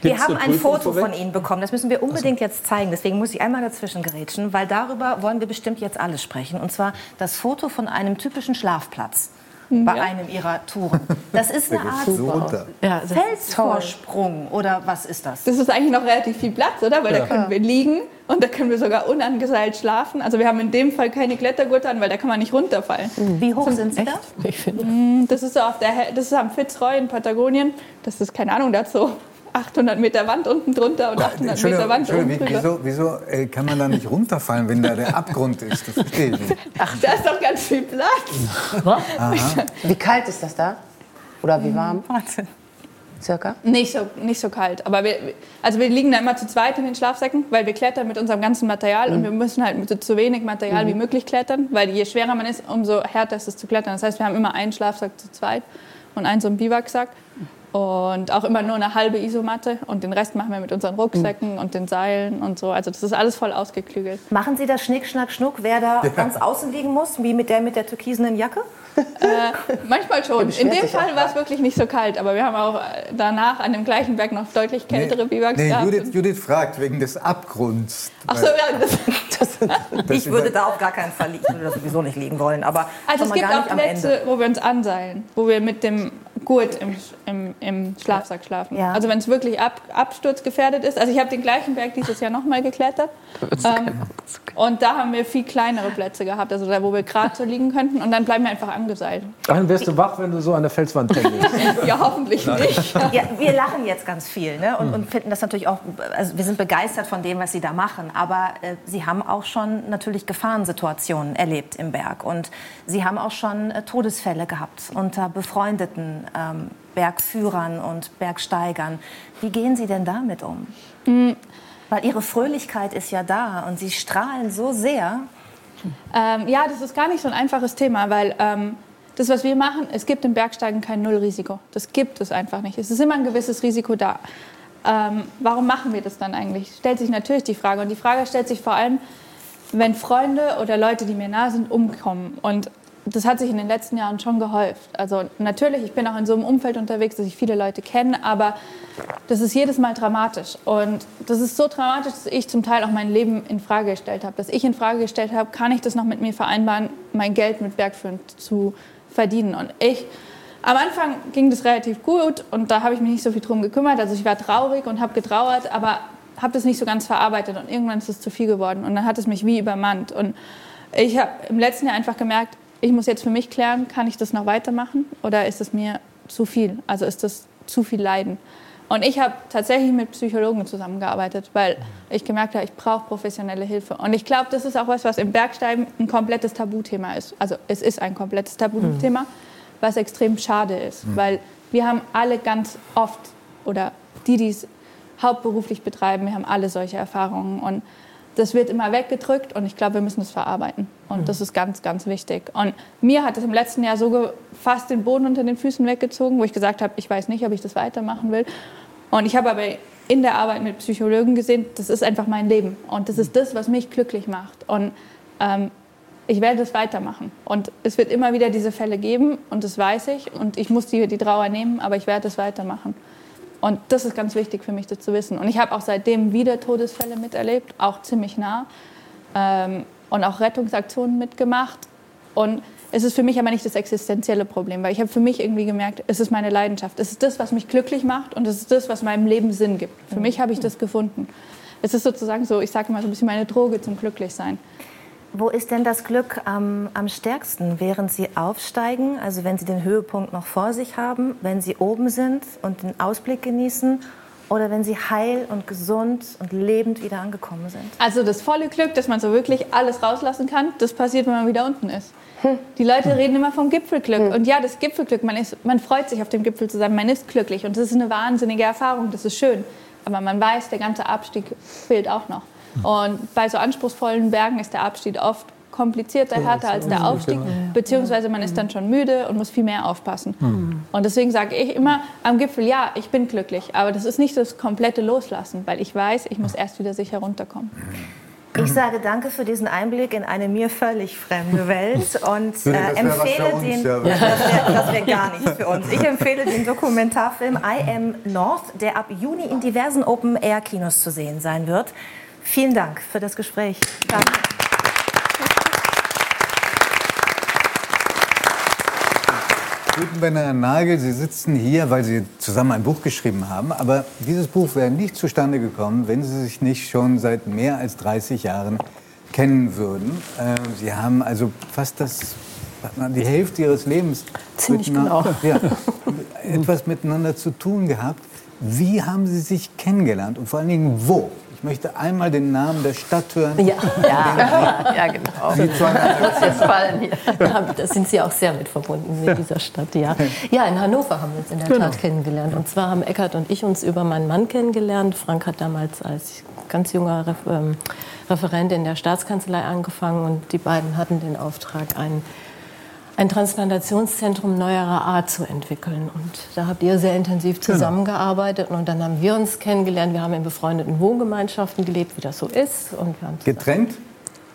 Wir haben ein Foto von Ihnen bekommen. Das müssen wir unbedingt jetzt zeigen. Deswegen muss ich einmal dazwischen gerätschen, weil darüber wollen wir bestimmt jetzt alle sprechen. Und zwar das Foto von einem typischen Schlafplatz bei einem Ihrer Touren. Das ist eine Art So. Ja, Felsvorsprung oder was ist das? Das ist eigentlich noch relativ viel Platz, oder? Weil Ja. da können wir liegen und da können wir sogar unangeseilt schlafen. Also wir haben in dem Fall keine Klettergurte an, weil da kann man nicht runterfallen. Wie hoch sind Sie da? ich finde. Das ist so auf der, das ist am Fitzroy in Patagonien. Das ist keine Ahnung, da hat so 800 Meter Wand unten drunter und 800 Meter Wand oben Entschuldigung, drüber. wieso, wieso äh, kann man da nicht runterfallen, wenn da der Abgrund ist? Das verstehe ich nicht. Da ist doch ganz viel Platz. Wie kalt ist das da? Oder wie warm? Circa? Nicht so, nicht so kalt. Aber wir, also wir liegen da immer zu zweit in den Schlafsäcken, weil wir klettern mit unserem ganzen Material und wir müssen halt mit so, so wenig Material wie möglich klettern, weil je schwerer man ist, umso härter ist es zu klettern. Das heißt, wir haben immer einen Schlafsack zu zweit und einen so einen Biwaksack. Und auch immer nur eine halbe Isomatte und den Rest machen wir mit unseren Rucksäcken und den Seilen und so. Also das ist alles voll ausgeklügelt. Machen Sie das Schnick, Schnack, Schnuck, wer da ganz außen liegen muss, wie mit der mit der türkisenen Jacke? Manchmal schon. In dem Fall war es wirklich nicht so kalt, aber wir haben auch äh, danach an dem gleichen Berg noch deutlich kältere Biwaks nee, gehabt. Judith, Judith fragt wegen des Abgrunds. Ach so, ja, das, ich würde da auf gar keinen Fall liegen. Ich würde da sowieso nicht liegen wollen. Aber Also es gibt auch Plätze, wo wir uns anseilen, wo wir mit dem gut im, im, im Schlafsack schlafen. Ja. Also wenn es wirklich ab, absturzgefährdet ist. Also ich habe den gleichen Berg dieses Jahr nochmal geklettert. Ähm, und da haben wir viel kleinere Plätze gehabt, also da, wo wir gerade so liegen könnten. Und dann bleiben wir einfach angeseilt. Dann wirst du wach, wenn du so an der Felswand tängelst. Ja, hoffentlich nicht. Ja, wir lachen jetzt ganz viel ne? und, und finden das natürlich auch, also wir sind begeistert von dem, was Sie da machen, aber äh, Sie haben auch schon natürlich Gefahrensituationen erlebt im Berg und Sie haben auch schon äh, Todesfälle gehabt unter befreundeten ähm, Bergführern und Bergsteigern. Wie gehen Sie denn damit um? Weil Ihre Fröhlichkeit ist ja da und Sie strahlen so sehr. Ähm, ja, das ist gar nicht so ein einfaches Thema, weil ähm, das, was wir machen, es gibt im Bergsteigen kein Nullrisiko. Das gibt es einfach nicht. Es ist immer ein gewisses Risiko da. Ähm, warum machen wir das dann eigentlich? Stellt sich natürlich die Frage. Und die Frage stellt sich vor allem, wenn Freunde oder Leute, die mir nahe sind, umkommen. Und das hat sich in den letzten Jahren schon gehäuft. Also natürlich, ich bin auch in so einem Umfeld unterwegs, dass ich viele Leute kenne, aber das ist jedes Mal dramatisch. Und das ist so dramatisch, dass ich zum Teil auch mein Leben in Frage gestellt habe. Dass ich in Frage gestellt habe, kann ich das noch mit mir vereinbaren, mein Geld mit Bergführen zu verdienen. Und ich, am Anfang ging das relativ gut und da habe ich mich nicht so viel drum gekümmert. Also ich war traurig und habe getrauert, aber habe das nicht so ganz verarbeitet und irgendwann ist es zu viel geworden und dann hat es mich wie übermannt. Und ich habe im letzten Jahr einfach gemerkt, ich muss jetzt für mich klären, kann ich das noch weitermachen oder ist es mir zu viel? Also ist das zu viel Leiden? Und ich habe tatsächlich mit Psychologen zusammengearbeitet, weil ich gemerkt habe, ich brauche professionelle Hilfe. Und ich glaube, das ist auch was, was im Bergsteigen ein komplettes Tabuthema ist. Also es ist ein komplettes Tabuthema, was extrem schade ist, weil wir haben alle ganz oft oder die, die es hauptberuflich betreiben, wir haben alle solche Erfahrungen und das wird immer weggedrückt und ich glaube, wir müssen es verarbeiten. Und das ist ganz, ganz wichtig. Und mir hat es im letzten Jahr so fast den Boden unter den Füßen weggezogen, wo ich gesagt habe, ich weiß nicht, ob ich das weitermachen will. Und ich habe aber in der Arbeit mit Psychologen gesehen, das ist einfach mein Leben. Und das ist das, was mich glücklich macht. Und ähm, ich werde das weitermachen. Und es wird immer wieder diese Fälle geben und das weiß ich. Und ich muss die, die Trauer nehmen, aber ich werde es weitermachen. Und das ist ganz wichtig für mich, das zu wissen. Und ich habe auch seitdem wieder Todesfälle miterlebt, auch ziemlich nah. Ähm, und auch Rettungsaktionen mitgemacht. Und es ist für mich aber nicht das existenzielle Problem, weil ich habe für mich irgendwie gemerkt, es ist meine Leidenschaft. Es ist das, was mich glücklich macht und es ist das, was meinem Leben Sinn gibt. Für mich habe ich das gefunden. Es ist sozusagen so, ich sage mal so ein bisschen meine Droge zum Glücklichsein. Wo ist denn das Glück am, am stärksten? Während Sie aufsteigen, also wenn Sie den Höhepunkt noch vor sich haben, wenn Sie oben sind und den Ausblick genießen oder wenn Sie heil und gesund und lebend wieder angekommen sind? Also das volle Glück, dass man so wirklich alles rauslassen kann, das passiert, wenn man wieder unten ist. Die Leute reden immer vom Gipfelglück. Und ja, das Gipfelglück, man, ist, man freut sich auf dem Gipfel zusammen, man ist glücklich. Und das ist eine wahnsinnige Erfahrung, das ist schön. Aber man weiß, der ganze Abstieg fehlt auch noch. Und bei so anspruchsvollen Bergen ist der Abstieg oft komplizierter, härter als der Aufstieg, beziehungsweise man ist dann schon müde und muss viel mehr aufpassen. Und deswegen sage ich immer am Gipfel, ja, ich bin glücklich, aber das ist nicht das komplette Loslassen, weil ich weiß, ich muss erst wieder sicher runterkommen. Ich sage danke für diesen Einblick in eine mir völlig fremde Welt und äh, das wär was empfehle den. ja. Das wäre wär gar nichts für uns. Ich empfehle den Dokumentarfilm I Am North, der ab Juni in diversen Open-Air-Kinos zu sehen sein wird. Vielen Dank für das Gespräch. Danke. Gutenberger Nagel, Sie sitzen hier, weil Sie zusammen ein Buch geschrieben haben. Aber dieses Buch wäre nicht zustande gekommen, wenn Sie sich nicht schon seit mehr als 30 Jahren kennen würden. Äh, Sie haben also fast das, die Hälfte Ihres Lebens Ziemlich miteinander- ja, etwas miteinander zu tun gehabt. Wie haben Sie sich kennengelernt und vor allen Dingen wo? Ich möchte einmal den Namen der Stadt hören. Ja, ja, ja, genau. Zueinander Jetzt fallen hier. Ja, da sind Sie auch sehr mit verbunden mit dieser Stadt, ja. Ja, in Hannover haben wir uns in der Tat kennengelernt. Und zwar haben Eckart und ich uns über meinen Mann kennengelernt. Frank hat damals als ganz junger ähm, Referent in der Staatskanzlei angefangen und die beiden hatten den Auftrag, ein, ein Transplantationszentrum neuerer Art zu entwickeln. Und da habt ihr sehr intensiv zusammengearbeitet und dann haben wir uns kennengelernt. Wir haben in befreundeten Wohngemeinschaften gelebt, wie das so ist. Und wir haben Getrennt?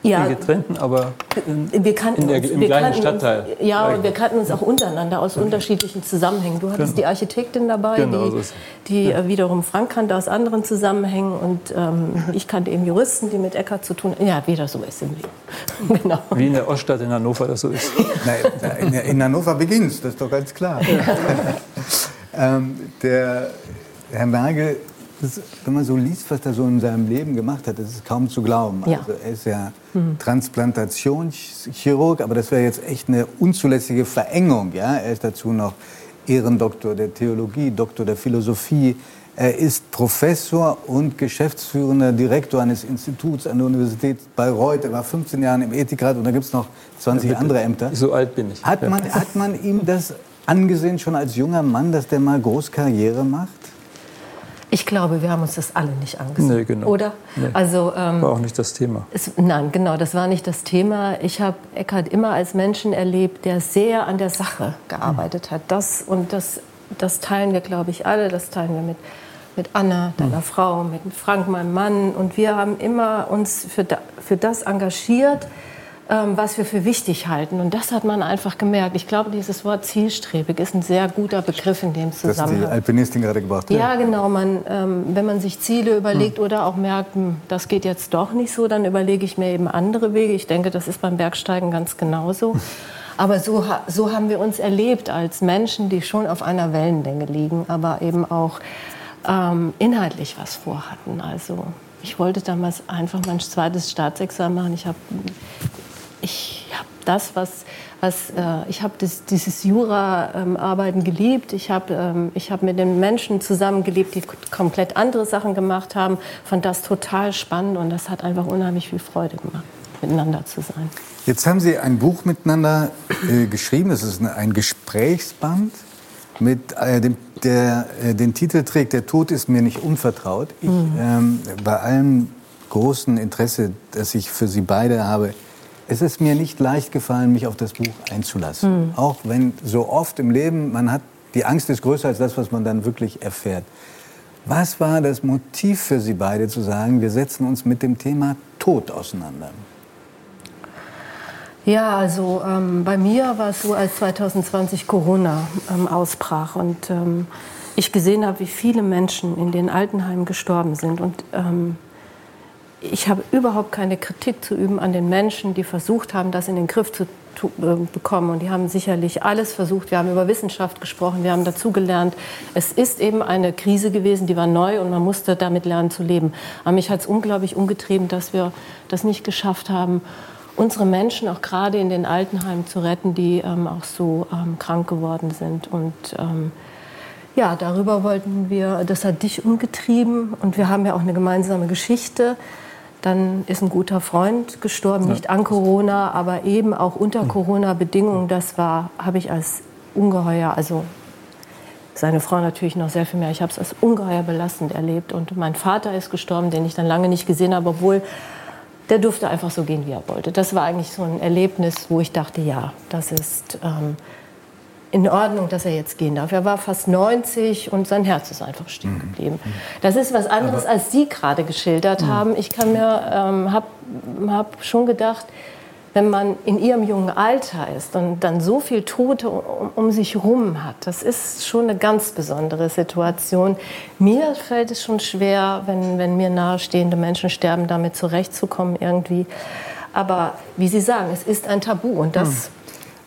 Ja, In getrennten, aber wir kannten In der- uns. im wir gleichen kannten Stadtteil. Ja, und wir kannten uns auch untereinander aus unterschiedlichen Zusammenhängen. Du hattest die Architektin dabei, Genau, die, so die äh, wiederum Frank kannte aus anderen Zusammenhängen und ähm, ich kannte eben Juristen, die mit Eckart zu tun Ja, wie das so ist im Leben. genau. wie in der Oststadt in Hannover das so ist. Nein, in, in Hannover beginnt das ist doch ganz klar. Ähm, der Herr Merge, das, wenn man so liest, was er so in seinem Leben gemacht hat, das ist kaum zu glauben. Ja. Also er ist ja Transplantationschirurg, aber das wäre jetzt echt eine unzulässige Verengung. Ja? Er ist dazu noch Ehrendoktor der Theologie, Doktor der Philosophie. Er ist Professor und geschäftsführender Direktor eines Instituts an der Universität Bayreuth. Er war 15 Jahre im Ethikrat und da gibt es noch 20 andere Ämter. So alt bin ich. Hat man, hat man ihm das angesehen schon als junger Mann, dass der mal groß Karriere macht? Ich glaube, wir haben uns das alle nicht angesehen. Nee, genau. Oder? Nee. Also, ähm, War auch nicht das Thema. es, nein, genau, das war nicht das Thema. Ich habe Eckhard immer als Menschen erlebt, der sehr an der Sache gearbeitet hat. Das und das, das teilen wir, glaube ich, alle. Das teilen wir mit, mit Anna, deiner Frau, mit Frank, meinem Mann. Und wir haben immer uns für, da, für das engagiert, ähm, was wir für wichtig halten. Und das hat man einfach gemerkt. Ich glaube, dieses Wort zielstrebig ist ein sehr guter Begriff in dem Das die Zusammenhang. Alpinistin gerade gebracht hat. Ja, genau. Man, ähm, wenn man sich Ziele überlegt oder auch merkt, hm, das geht jetzt doch nicht so, dann überlege ich mir eben andere Wege. Ich denke, das ist beim Bergsteigen ganz genauso. Aber so, so haben wir uns erlebt als Menschen, die schon auf einer Wellenlänge liegen, aber eben auch ähm, inhaltlich was vorhatten. Also ich wollte damals einfach mein zweites Staatsexamen machen. Ich habe ich habe das, was, was äh, ich habe dieses Jura-Arbeiten geliebt. Ich habe ähm, ich hab mit den Menschen zusammengelebt, die komplett andere Sachen gemacht haben. Fand das total spannend und das hat einfach unheimlich viel Freude gemacht, miteinander zu sein. Jetzt haben Sie ein Buch miteinander äh, geschrieben. Das ist ein Gesprächsband mit äh, dem, der äh, den Titel trägt "Der Tod ist mir nicht unvertraut". Ich, ähm, bei allem großen Interesse, das ich für Sie beide habe, es ist mir nicht leicht gefallen, mich auf das Buch einzulassen. Auch wenn so oft im Leben man hat die Angst ist größer als das, was man dann wirklich erfährt. Was war das Motiv für Sie beide zu sagen, wir setzen uns mit dem Thema Tod auseinander? Ja, also ähm, bei mir war es so, als 2020 Corona ähm, ausbrach und ähm, ich gesehen habe, wie viele Menschen in den Altenheimen gestorben sind. Und ähm, ich habe überhaupt keine Kritik zu üben an den Menschen, die versucht haben, das in den Griff zu äh, bekommen. Und die haben sicherlich alles versucht. Wir haben über Wissenschaft gesprochen, wir haben dazugelernt. Es ist eben eine Krise gewesen, die war neu und man musste damit lernen zu leben. Aber mich hat es unglaublich umgetrieben, dass wir das nicht geschafft haben, unsere Menschen auch gerade in den Altenheimen zu retten, die ähm, auch so ähm, krank geworden sind. Und ähm, ja, darüber wollten wir, das hat dich umgetrieben und wir haben ja auch eine gemeinsame Geschichte. Dann ist ein guter Freund gestorben, nicht an Corona, aber eben auch unter Corona-Bedingungen. Das war, habe ich als ungeheuer, also seine Frau natürlich noch sehr viel mehr. Ich habe es als ungeheuer belastend erlebt. Und mein Vater ist gestorben, den ich dann lange nicht gesehen habe, obwohl der durfte einfach so gehen, wie er wollte. Das war eigentlich so ein Erlebnis, wo ich dachte, ja, das ist ähm, in Ordnung, dass er jetzt gehen darf. Er war fast 90 und sein Herz ist einfach stehen geblieben. Das ist was anderes, als Sie gerade geschildert haben. Ich kann mir, ähm, habe hab schon gedacht, wenn man in ihrem jungen Alter ist und dann so viel Tote um, um sich rum hat, das ist schon eine ganz besondere Situation. Mir fällt es schon schwer, wenn, wenn mir nahestehende Menschen sterben, damit zurechtzukommen irgendwie. Aber wie Sie sagen, es ist ein Tabu und das. Und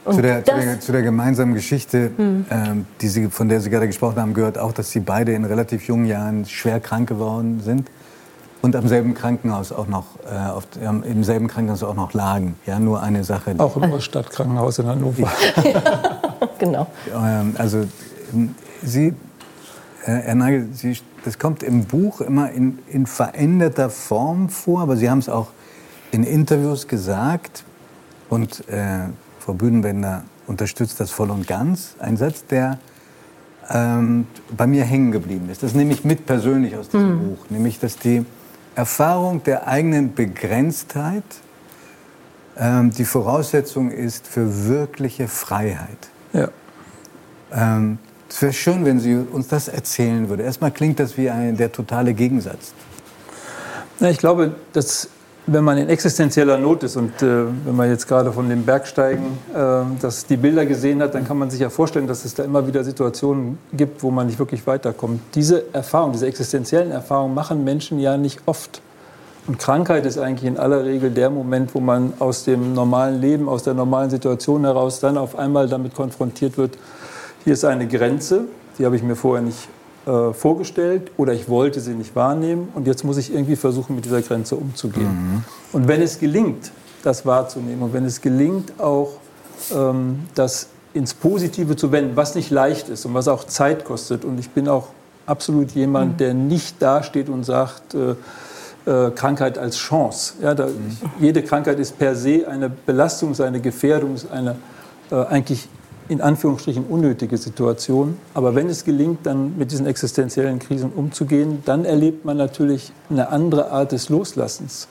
Zu der, zu, der, zu der gemeinsamen Geschichte, ähm, die Sie, von der Sie gerade gesprochen haben, gehört auch, dass Sie beide in relativ jungen Jahren schwer krank geworden sind und am selben Krankenhaus auch noch, äh, auf, ähm, im selben Krankenhaus auch noch lagen. Ja, nur eine Sache. Auch im Stadtkrankenhaus in Hannover. genau. Ähm, also ähm, Sie, äh, Herr Nagel, Sie, das kommt im Buch immer in, in veränderter Form vor, aber Sie haben es auch in Interviews gesagt und äh, Frau Bühnenbender unterstützt das voll und ganz. Ein Satz, der ähm, bei mir hängen geblieben ist. Das nehme ich mit persönlich aus diesem Buch, nämlich dass die Erfahrung der eigenen Begrenztheit ähm, die Voraussetzung ist für wirkliche Freiheit. Ja. Ähm, es wäre schön, wenn Sie uns das erzählen würde. Erstmal klingt das wie ein, der totale Gegensatz. Na, ich glaube, dass wenn man in existenzieller Not ist und äh, wenn man jetzt gerade von dem Bergsteigen äh, dass die Bilder gesehen hat, dann kann man sich ja vorstellen, dass es da immer wieder Situationen gibt, wo man nicht wirklich weiterkommt. Diese Erfahrung, diese existenziellen Erfahrungen machen Menschen ja nicht oft. Und Krankheit ist eigentlich in aller Regel der Moment, wo man aus dem normalen Leben, aus der normalen Situation heraus dann auf einmal damit konfrontiert wird, hier ist eine Grenze, die habe ich mir vorher nicht äh, vorgestellt oder ich wollte sie nicht wahrnehmen und jetzt muss ich irgendwie versuchen, mit dieser Grenze umzugehen. Mhm. Und wenn es gelingt, das wahrzunehmen und wenn es gelingt, auch ähm, das ins Positive zu wenden, was nicht leicht ist und was auch Zeit kostet. Und ich bin auch absolut jemand, mhm. der nicht dasteht und sagt, äh, äh, Krankheit als Chance. Ja, da, mhm. Jede Krankheit ist per se eine Belastung, eine Gefährdung, eine äh, eigentlich in Anführungsstrichen unnötige Situation. Aber wenn es gelingt, dann mit diesen existenziellen Krisen umzugehen, dann erlebt man natürlich eine andere Art des Loslassens.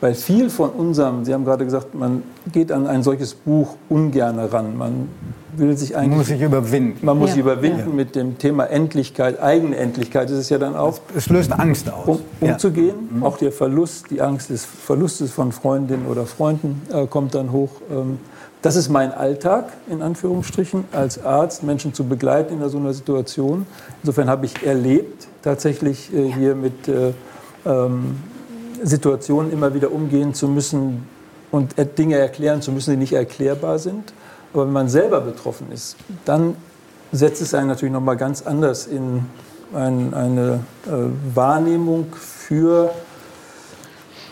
Weil viel von unserem, Sie haben gerade gesagt, man geht an ein solches Buch ungern ran. Man will sich eigentlich. Man muss sich überwinden. Man muss ja. sich überwinden ja. mit dem Thema Endlichkeit, Eigenendlichkeit ist es ja dann auch. Es löst Angst aus. Um, umzugehen. Ja. Mhm. Auch der Verlust, die Angst des Verlustes von Freundinnen oder Freunden äh, kommt dann hoch. Ähm, das ist mein Alltag, in Anführungsstrichen, als Arzt, Menschen zu begleiten in so einer Situation. Insofern habe ich erlebt, tatsächlich äh, hier mit äh, ähm, Situationen immer wieder umgehen zu müssen und Dinge erklären zu müssen, die nicht erklärbar sind. Aber wenn man selber betroffen ist, dann setzt es einen natürlich noch mal ganz anders in ein, eine äh, Wahrnehmung für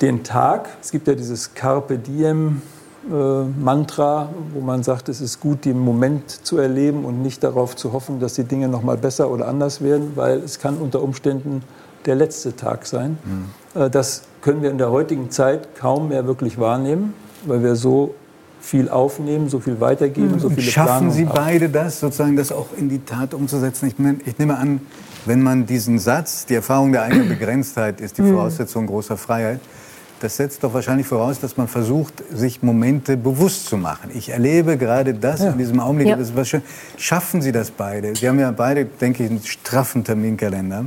den Tag. Es gibt ja dieses Carpe Diem Mantra, wo man sagt, es ist gut, den Moment zu erleben und nicht darauf zu hoffen, dass die Dinge noch mal besser oder anders werden, weil es kann unter Umständen der letzte Tag sein. Mhm. Äh, das können wir in der heutigen Zeit kaum mehr wirklich wahrnehmen, weil wir so viel aufnehmen, so viel weitergeben, mhm. so viele Schaffen Planungen Sie beide das, sozusagen das auch in die Tat umzusetzen? Ich, meine, ich nehme an, wenn man diesen Satz, die Erfahrung der eigenen Begrenztheit ist die mhm. Voraussetzung großer Freiheit, das setzt doch wahrscheinlich voraus, dass man versucht, sich Momente bewusst zu machen. Ich erlebe gerade das ja. in diesem Augenblick. Ja. Das ist was schön. Schaffen Sie das beide? Sie haben ja beide, denke ich, einen straffen Terminkalender.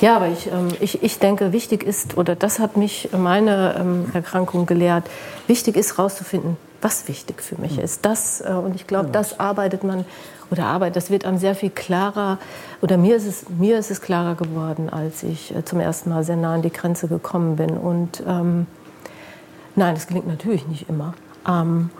Ja, aber ich, ähm, ich, ich denke, wichtig ist, oder das hat mich meine ähm, Erkrankung gelehrt, wichtig ist herauszufinden, was wichtig für mich hm. ist. Das, äh, und ich glaube, das arbeitet man oder arbeitet, das wird einem sehr viel klarer, oder mir ist es, mir ist es klarer geworden, als ich äh, zum ersten Mal sehr nah an die Grenze gekommen bin. Und ähm, nein, das gelingt natürlich nicht immer. Ähm,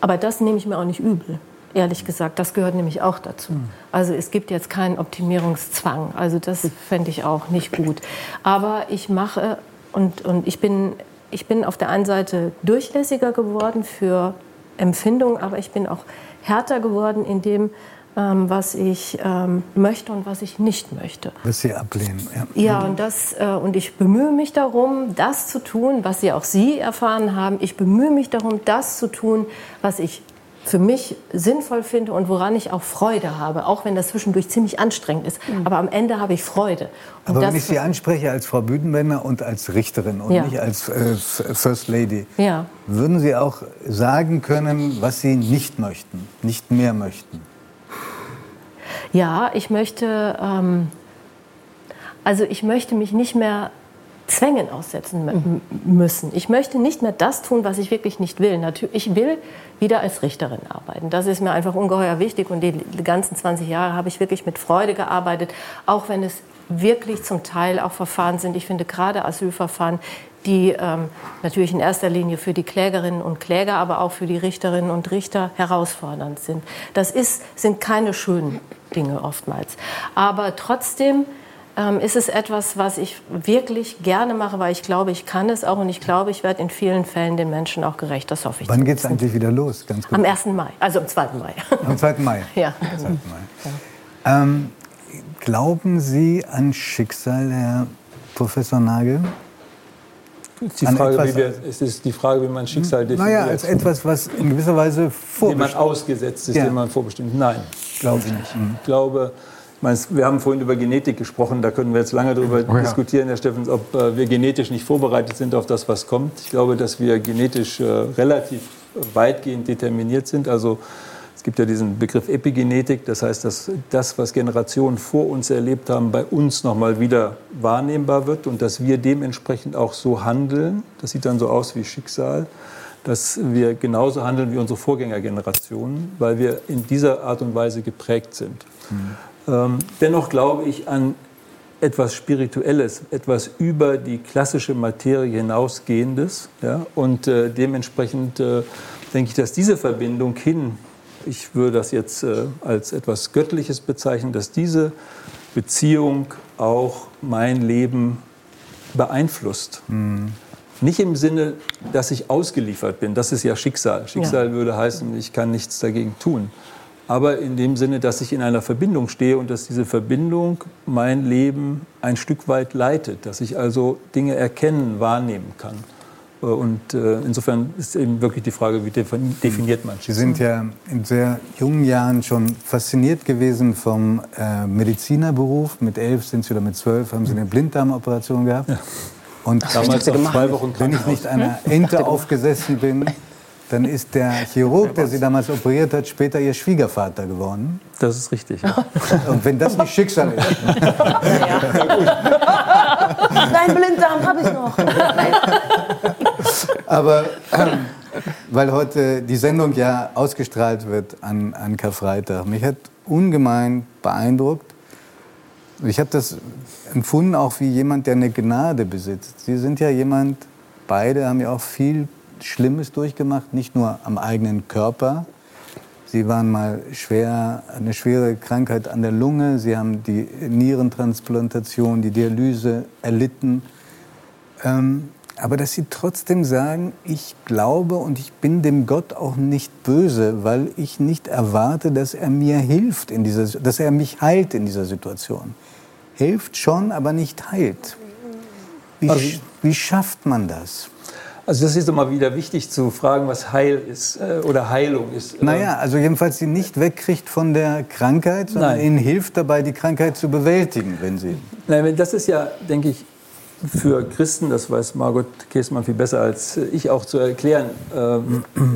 aber das nehme ich mir auch nicht übel ehrlich gesagt. Das gehört nämlich auch dazu. Hm. Also es gibt jetzt keinen Optimierungszwang. Also das fände ich auch nicht gut. Aber ich mache und, und ich, bin, ich bin auf der einen Seite durchlässiger geworden für Empfindungen, aber ich bin auch härter geworden in dem, ähm, was ich ähm, möchte und was ich nicht möchte. Was Sie ablehnen. Ja, ja und, das, äh, und ich bemühe mich darum, das zu tun, was Sie auch Sie erfahren haben. Ich bemühe mich darum, das zu tun, was ich für mich sinnvoll finde und woran ich auch Freude habe, auch wenn das zwischendurch ziemlich anstrengend ist. Mhm. Aber am Ende habe ich Freude. Und Aber wenn ich Sie anspreche als Frau Büdenbender und als Richterin und ja. nicht als äh, First Lady, ja. würden Sie auch sagen können, was Sie nicht möchten, nicht mehr möchten? Ja, ich möchte, ähm, also ich möchte mich nicht mehr Zwängen aussetzen mhm. müssen. Ich möchte nicht mehr das tun, was ich wirklich nicht will. Natürlich, ich will wieder als Richterin arbeiten. Das ist mir einfach ungeheuer wichtig und die ganzen 20 Jahre habe ich wirklich mit Freude gearbeitet, auch wenn es wirklich zum Teil auch Verfahren sind. Ich finde gerade Asylverfahren, die ähm, natürlich in erster Linie für die Klägerinnen und Kläger, aber auch für die Richterinnen und Richter herausfordernd sind. Das ist, sind keine schönen Dinge oftmals. Aber trotzdem ähm, ist es etwas, was ich wirklich gerne mache, weil ich glaube, ich kann es auch und ich glaube, ich werde in vielen Fällen den Menschen auch gerecht. Das hoffe ich. Wann geht es eigentlich wieder los? Ganz kurz. Am 1. Mai, also am 2. Mai. Am 2. Mai? ja. Am 2. Mai. Ja. Ähm, glauben Sie an Schicksal, Herr Professor Nagel? Ist die Frage, etwas, wie wir, es ist die Frage, wie man Schicksal definiert. Naja, als etwas, was in gewisser Weise vorbestimmt ist. Dem man ausgesetzt ist, ja. dem man vorbestimmt Nein, glaube ich nicht. Mhm. Ich glaube, wir haben vorhin über Genetik gesprochen, da können wir jetzt lange darüber oh ja. diskutieren, Herr Steffens, ob äh, wir genetisch nicht vorbereitet sind auf das, was kommt. Ich glaube, dass wir genetisch äh, relativ weitgehend determiniert sind. Also es gibt ja diesen Begriff Epigenetik, das heißt, dass das, was Generationen vor uns erlebt haben, bei uns nochmal wieder wahrnehmbar wird und dass wir dementsprechend auch so handeln. Das sieht dann so aus wie Schicksal dass wir genauso handeln wie unsere Vorgängergenerationen, weil wir in dieser Art und Weise geprägt sind. Mhm. Ähm, dennoch glaube ich an etwas Spirituelles, etwas über die klassische Materie hinausgehendes. Ja? Und äh, dementsprechend äh, denke ich, dass diese Verbindung hin ich würde das jetzt äh, als etwas Göttliches bezeichnen, dass diese Beziehung auch mein Leben beeinflusst. Mhm. Nicht im Sinne, dass ich ausgeliefert bin, das ist ja Schicksal. Schicksal ja. würde heißen, ich kann nichts dagegen tun. Aber in dem Sinne, dass ich in einer Verbindung stehe und dass diese Verbindung mein Leben ein Stück weit leitet, dass ich also Dinge erkennen, wahrnehmen kann. Äh, und äh, insofern ist eben wirklich die Frage, wie definiert man Sie sind ja in sehr jungen Jahren schon fasziniert gewesen vom äh, Medizinerberuf. Mit elf sind Sie oder mit zwölf haben Sie eine Blinddarmoperation gehabt. Ja. Und damals noch zwei Wochen Wenn ich nicht einer Ente aufgesessen bin, dann ist der Chirurg, der Sie damals operiert hat, später Ihr Schwiegervater geworden. Das ist richtig. Ja. Und wenn das nicht Schicksal ist. Nein, Blinddarm habe ich noch. Aber ähm, weil heute die Sendung ja ausgestrahlt wird an, an Karfreitag, mich hat ungemein beeindruckt. Ich habe das empfunden auch wie jemand, der eine Gnade besitzt. Sie sind ja jemand, beide haben ja auch viel Schlimmes durchgemacht, nicht nur am eigenen Körper. Sie waren mal schwer, eine schwere Krankheit an der Lunge. Sie haben die Nierentransplantation, die Dialyse erlitten. Ähm, aber dass Sie trotzdem sagen, ich glaube und ich bin dem Gott auch nicht böse, weil ich nicht erwarte, dass er mir hilft, in dieser, dass er mich heilt in dieser Situation. Hilft schon, aber nicht heilt. Wie, also, wie schafft man das? Also das ist immer wieder wichtig zu fragen, was Heil ist äh, oder Heilung ist. Naja, also jedenfalls sie nicht wegkriegt von der Krankheit, sondern Nein. ihnen hilft dabei, die Krankheit zu bewältigen, wenn sie... Nein, das ist ja, denke ich, für Christen, das weiß Margot Käßmann viel besser als ich auch zu erklären äh,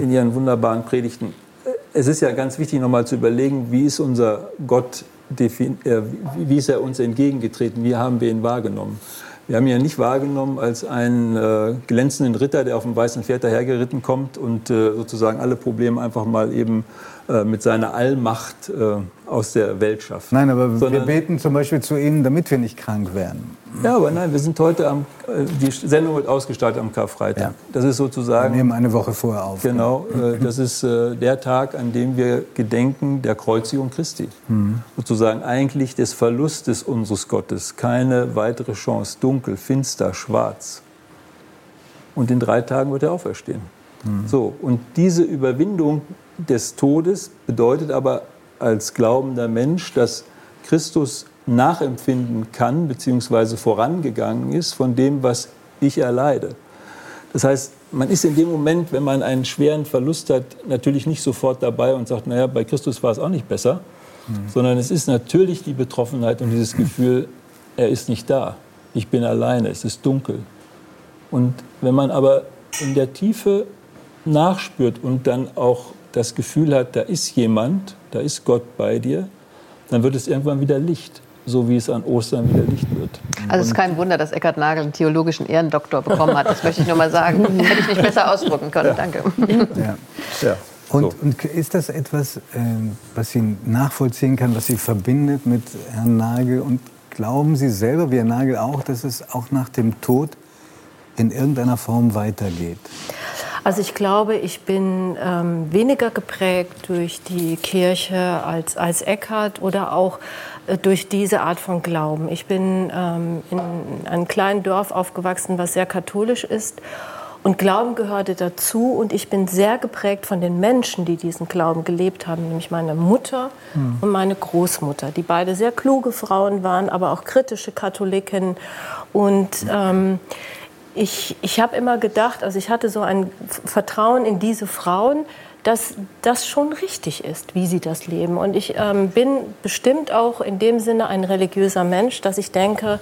in ihren wunderbaren Predigten. Es ist ja ganz wichtig, nochmal zu überlegen, wie ist unser Gott, äh, wie ist er uns entgegengetreten, wie haben wir ihn wahrgenommen. Wir haben ihn ja nicht wahrgenommen als einen äh, glänzenden Ritter, der auf dem weißen Pferd dahergeritten kommt und äh, sozusagen alle Probleme einfach mal eben äh, mit seiner Allmacht äh, aus der Welt schafft. Nein, aber Sondern, wir beten zum Beispiel zu ihm, damit wir nicht krank werden. Ja, aber nein, wir sind heute am, äh, die Sendung wird ausgestartet am Karfreitag. Ja. Das ist sozusagen. Wir nehmen eine Woche vorher auf. Genau, äh, das ist der Tag, an dem wir gedenken der Kreuzigung Christi. Mhm. Sozusagen eigentlich des Verlustes unseres Gottes. Keine weitere Chance. Dunkel, finster, schwarz. Und in drei Tagen wird er auferstehen. Mhm. So, und diese Überwindung des Todes bedeutet aber als glaubender Mensch, dass Christus nachempfinden kann bzw. vorangegangen ist von dem, was ich erleide. Das heißt, man ist in dem Moment, wenn man einen schweren Verlust hat, natürlich nicht sofort dabei und sagt, naja, bei Christus war es auch nicht besser, mhm. sondern es ist natürlich die Betroffenheit und dieses Gefühl, er ist nicht da, ich bin alleine, es ist dunkel. Und wenn man aber in der Tiefe nachspürt und dann auch das Gefühl hat, da ist jemand, da ist Gott bei dir, dann wird es irgendwann wieder Licht, so wie es an Ostern wieder Licht wird. Also es ist kein Wunder, dass Eckhard Nagel einen theologischen Ehrendoktor bekommen hat. Das möchte ich nur mal sagen. Hätte ich nicht besser ausdrücken können. Ja. Danke. Ja. Ja. Und, und, ist das etwas, ähm, was Sie nachvollziehen kann, was Sie verbindet mit Herrn Nagel? Und glauben Sie selber, wie Herr Nagel auch, dass es auch nach dem Tod in irgendeiner Form weitergeht? Also ich glaube, ich bin ähm, weniger geprägt durch die Kirche als, als Eckhart oder auch äh, durch diese Art von Glauben. Ich bin ähm, in einem kleinen Dorf aufgewachsen, was sehr katholisch ist. Und Glauben gehörte dazu und ich bin sehr geprägt von den Menschen, die diesen Glauben gelebt haben, nämlich meine Mutter mhm. und meine Großmutter, die beide sehr kluge Frauen waren, aber auch kritische Katholiken. Und ähm, ich, ich habe immer gedacht, also ich hatte so ein Vertrauen in diese Frauen, dass das schon richtig ist, wie sie das leben. Und ich ähm, bin bestimmt auch in dem Sinne ein religiöser Mensch, dass ich denke,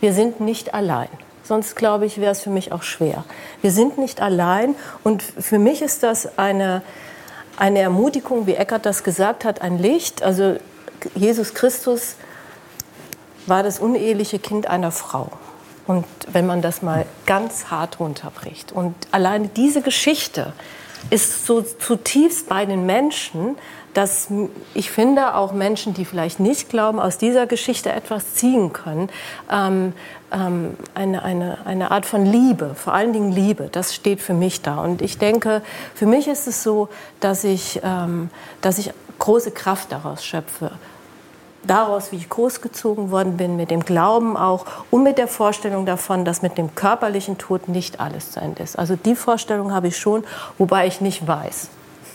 wir sind nicht allein. Sonst glaube ich, wäre es für mich auch schwer. Wir sind nicht allein und für mich ist das eine, eine Ermutigung, wie Eckert das gesagt hat, ein Licht. Also Jesus Christus war das uneheliche Kind einer Frau. Und wenn man das mal ganz hart runterbricht und alleine diese Geschichte ist so zutiefst bei den Menschen, dass ich finde, auch Menschen, die vielleicht nicht glauben, aus dieser Geschichte etwas ziehen können. Ähm, ähm, eine, eine, eine Art von Liebe, vor allen Dingen Liebe, das steht für mich da. Und ich denke, für mich ist es so, dass ich, ähm, dass ich große Kraft daraus schöpfe daraus, wie ich großgezogen worden bin, mit dem Glauben auch und mit der Vorstellung davon, dass mit dem körperlichen Tod nicht alles zu Ende ist. Also die Vorstellung habe ich schon, wobei ich nicht weiß,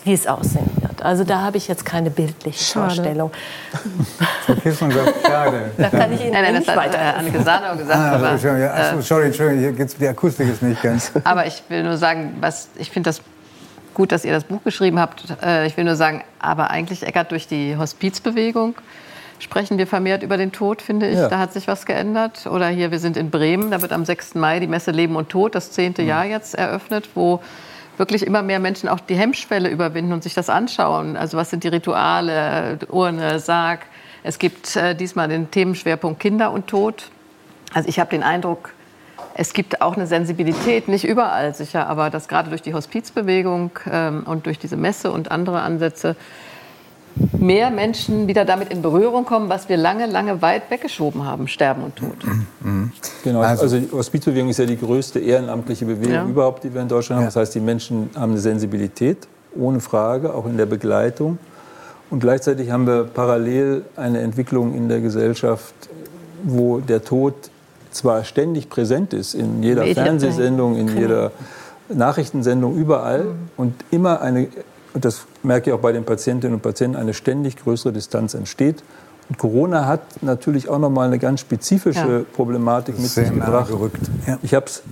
wie es aussehen wird. Also da habe ich jetzt keine bildliche schade. Vorstellung. schade. Da kann ich Ihnen nein, nein, nicht das weiter. Hat, äh, Anne Gesano gesagt. Ah, aber, also, ja, achso, sorry, Entschuldigung, hier geht's, die Akustik ist nicht ganz. Aber ich will nur sagen, was, ich finde das gut, dass ihr das Buch geschrieben habt. Äh, ich will nur sagen, aber eigentlich, Eckert, durch die Hospizbewegung sprechen wir vermehrt über den Tod, finde ich. Ja. Da hat sich was geändert. Oder hier, wir sind in Bremen, da wird am 6. Mai die Messe Leben und Tod, das zehnte mhm. Jahr jetzt eröffnet, wo wirklich immer mehr Menschen auch die Hemmschwelle überwinden und sich das anschauen. Also was sind die Rituale, Urne, Sarg. Es gibt äh, diesmal den Themenschwerpunkt Kinder und Tod. Also ich habe den Eindruck, es gibt auch eine Sensibilität, nicht überall sicher, aber dass gerade durch die Hospizbewegung ähm, und durch diese Messe und andere Ansätze mehr Menschen wieder damit in Berührung kommen, was wir lange, lange weit weggeschoben haben, Sterben und Tod. Genau, also, also die Hospizbewegung ist ja die größte ehrenamtliche Bewegung ja. überhaupt, die wir in Deutschland haben. Das heißt, die Menschen haben eine Sensibilität, ohne Frage, auch in der Begleitung. Und gleichzeitig haben wir parallel eine Entwicklung in der Gesellschaft, wo der Tod zwar ständig präsent ist, in jeder Fernsehsendung, in jeder Nachrichtensendung, überall, mhm. und immer eine und das merke ich auch bei den Patientinnen und Patienten, eine ständig größere Distanz entsteht. Und Corona hat natürlich auch noch mal eine ganz spezifische ja. Problematik mit sich gebracht. Gerückt. Ja. Ich habe es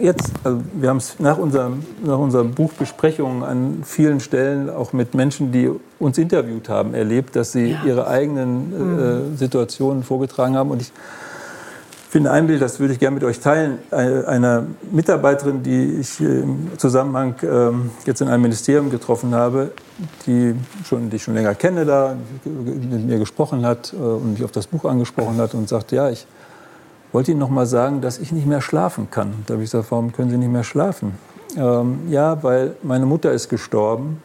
jetzt, also wir haben es nach, unserem, nach unserer Buchbesprechung an vielen Stellen auch mit Menschen, die uns interviewt haben, erlebt, dass sie ja. ihre eigenen äh, mhm. Situationen vorgetragen haben. Und ich finde ein Bild, das würde ich gerne mit euch teilen, einer Mitarbeiterin, die ich im Zusammenhang ähm, jetzt in einem Ministerium getroffen habe, die, schon, die ich schon länger kenne da, mit mir gesprochen hat äh, und mich auf das Buch angesprochen hat und sagte, ja, ich wollte Ihnen noch mal sagen, dass ich nicht mehr schlafen kann. Da habe ich gesagt, warum können Sie nicht mehr schlafen? Ähm, ja, weil meine Mutter ist gestorben,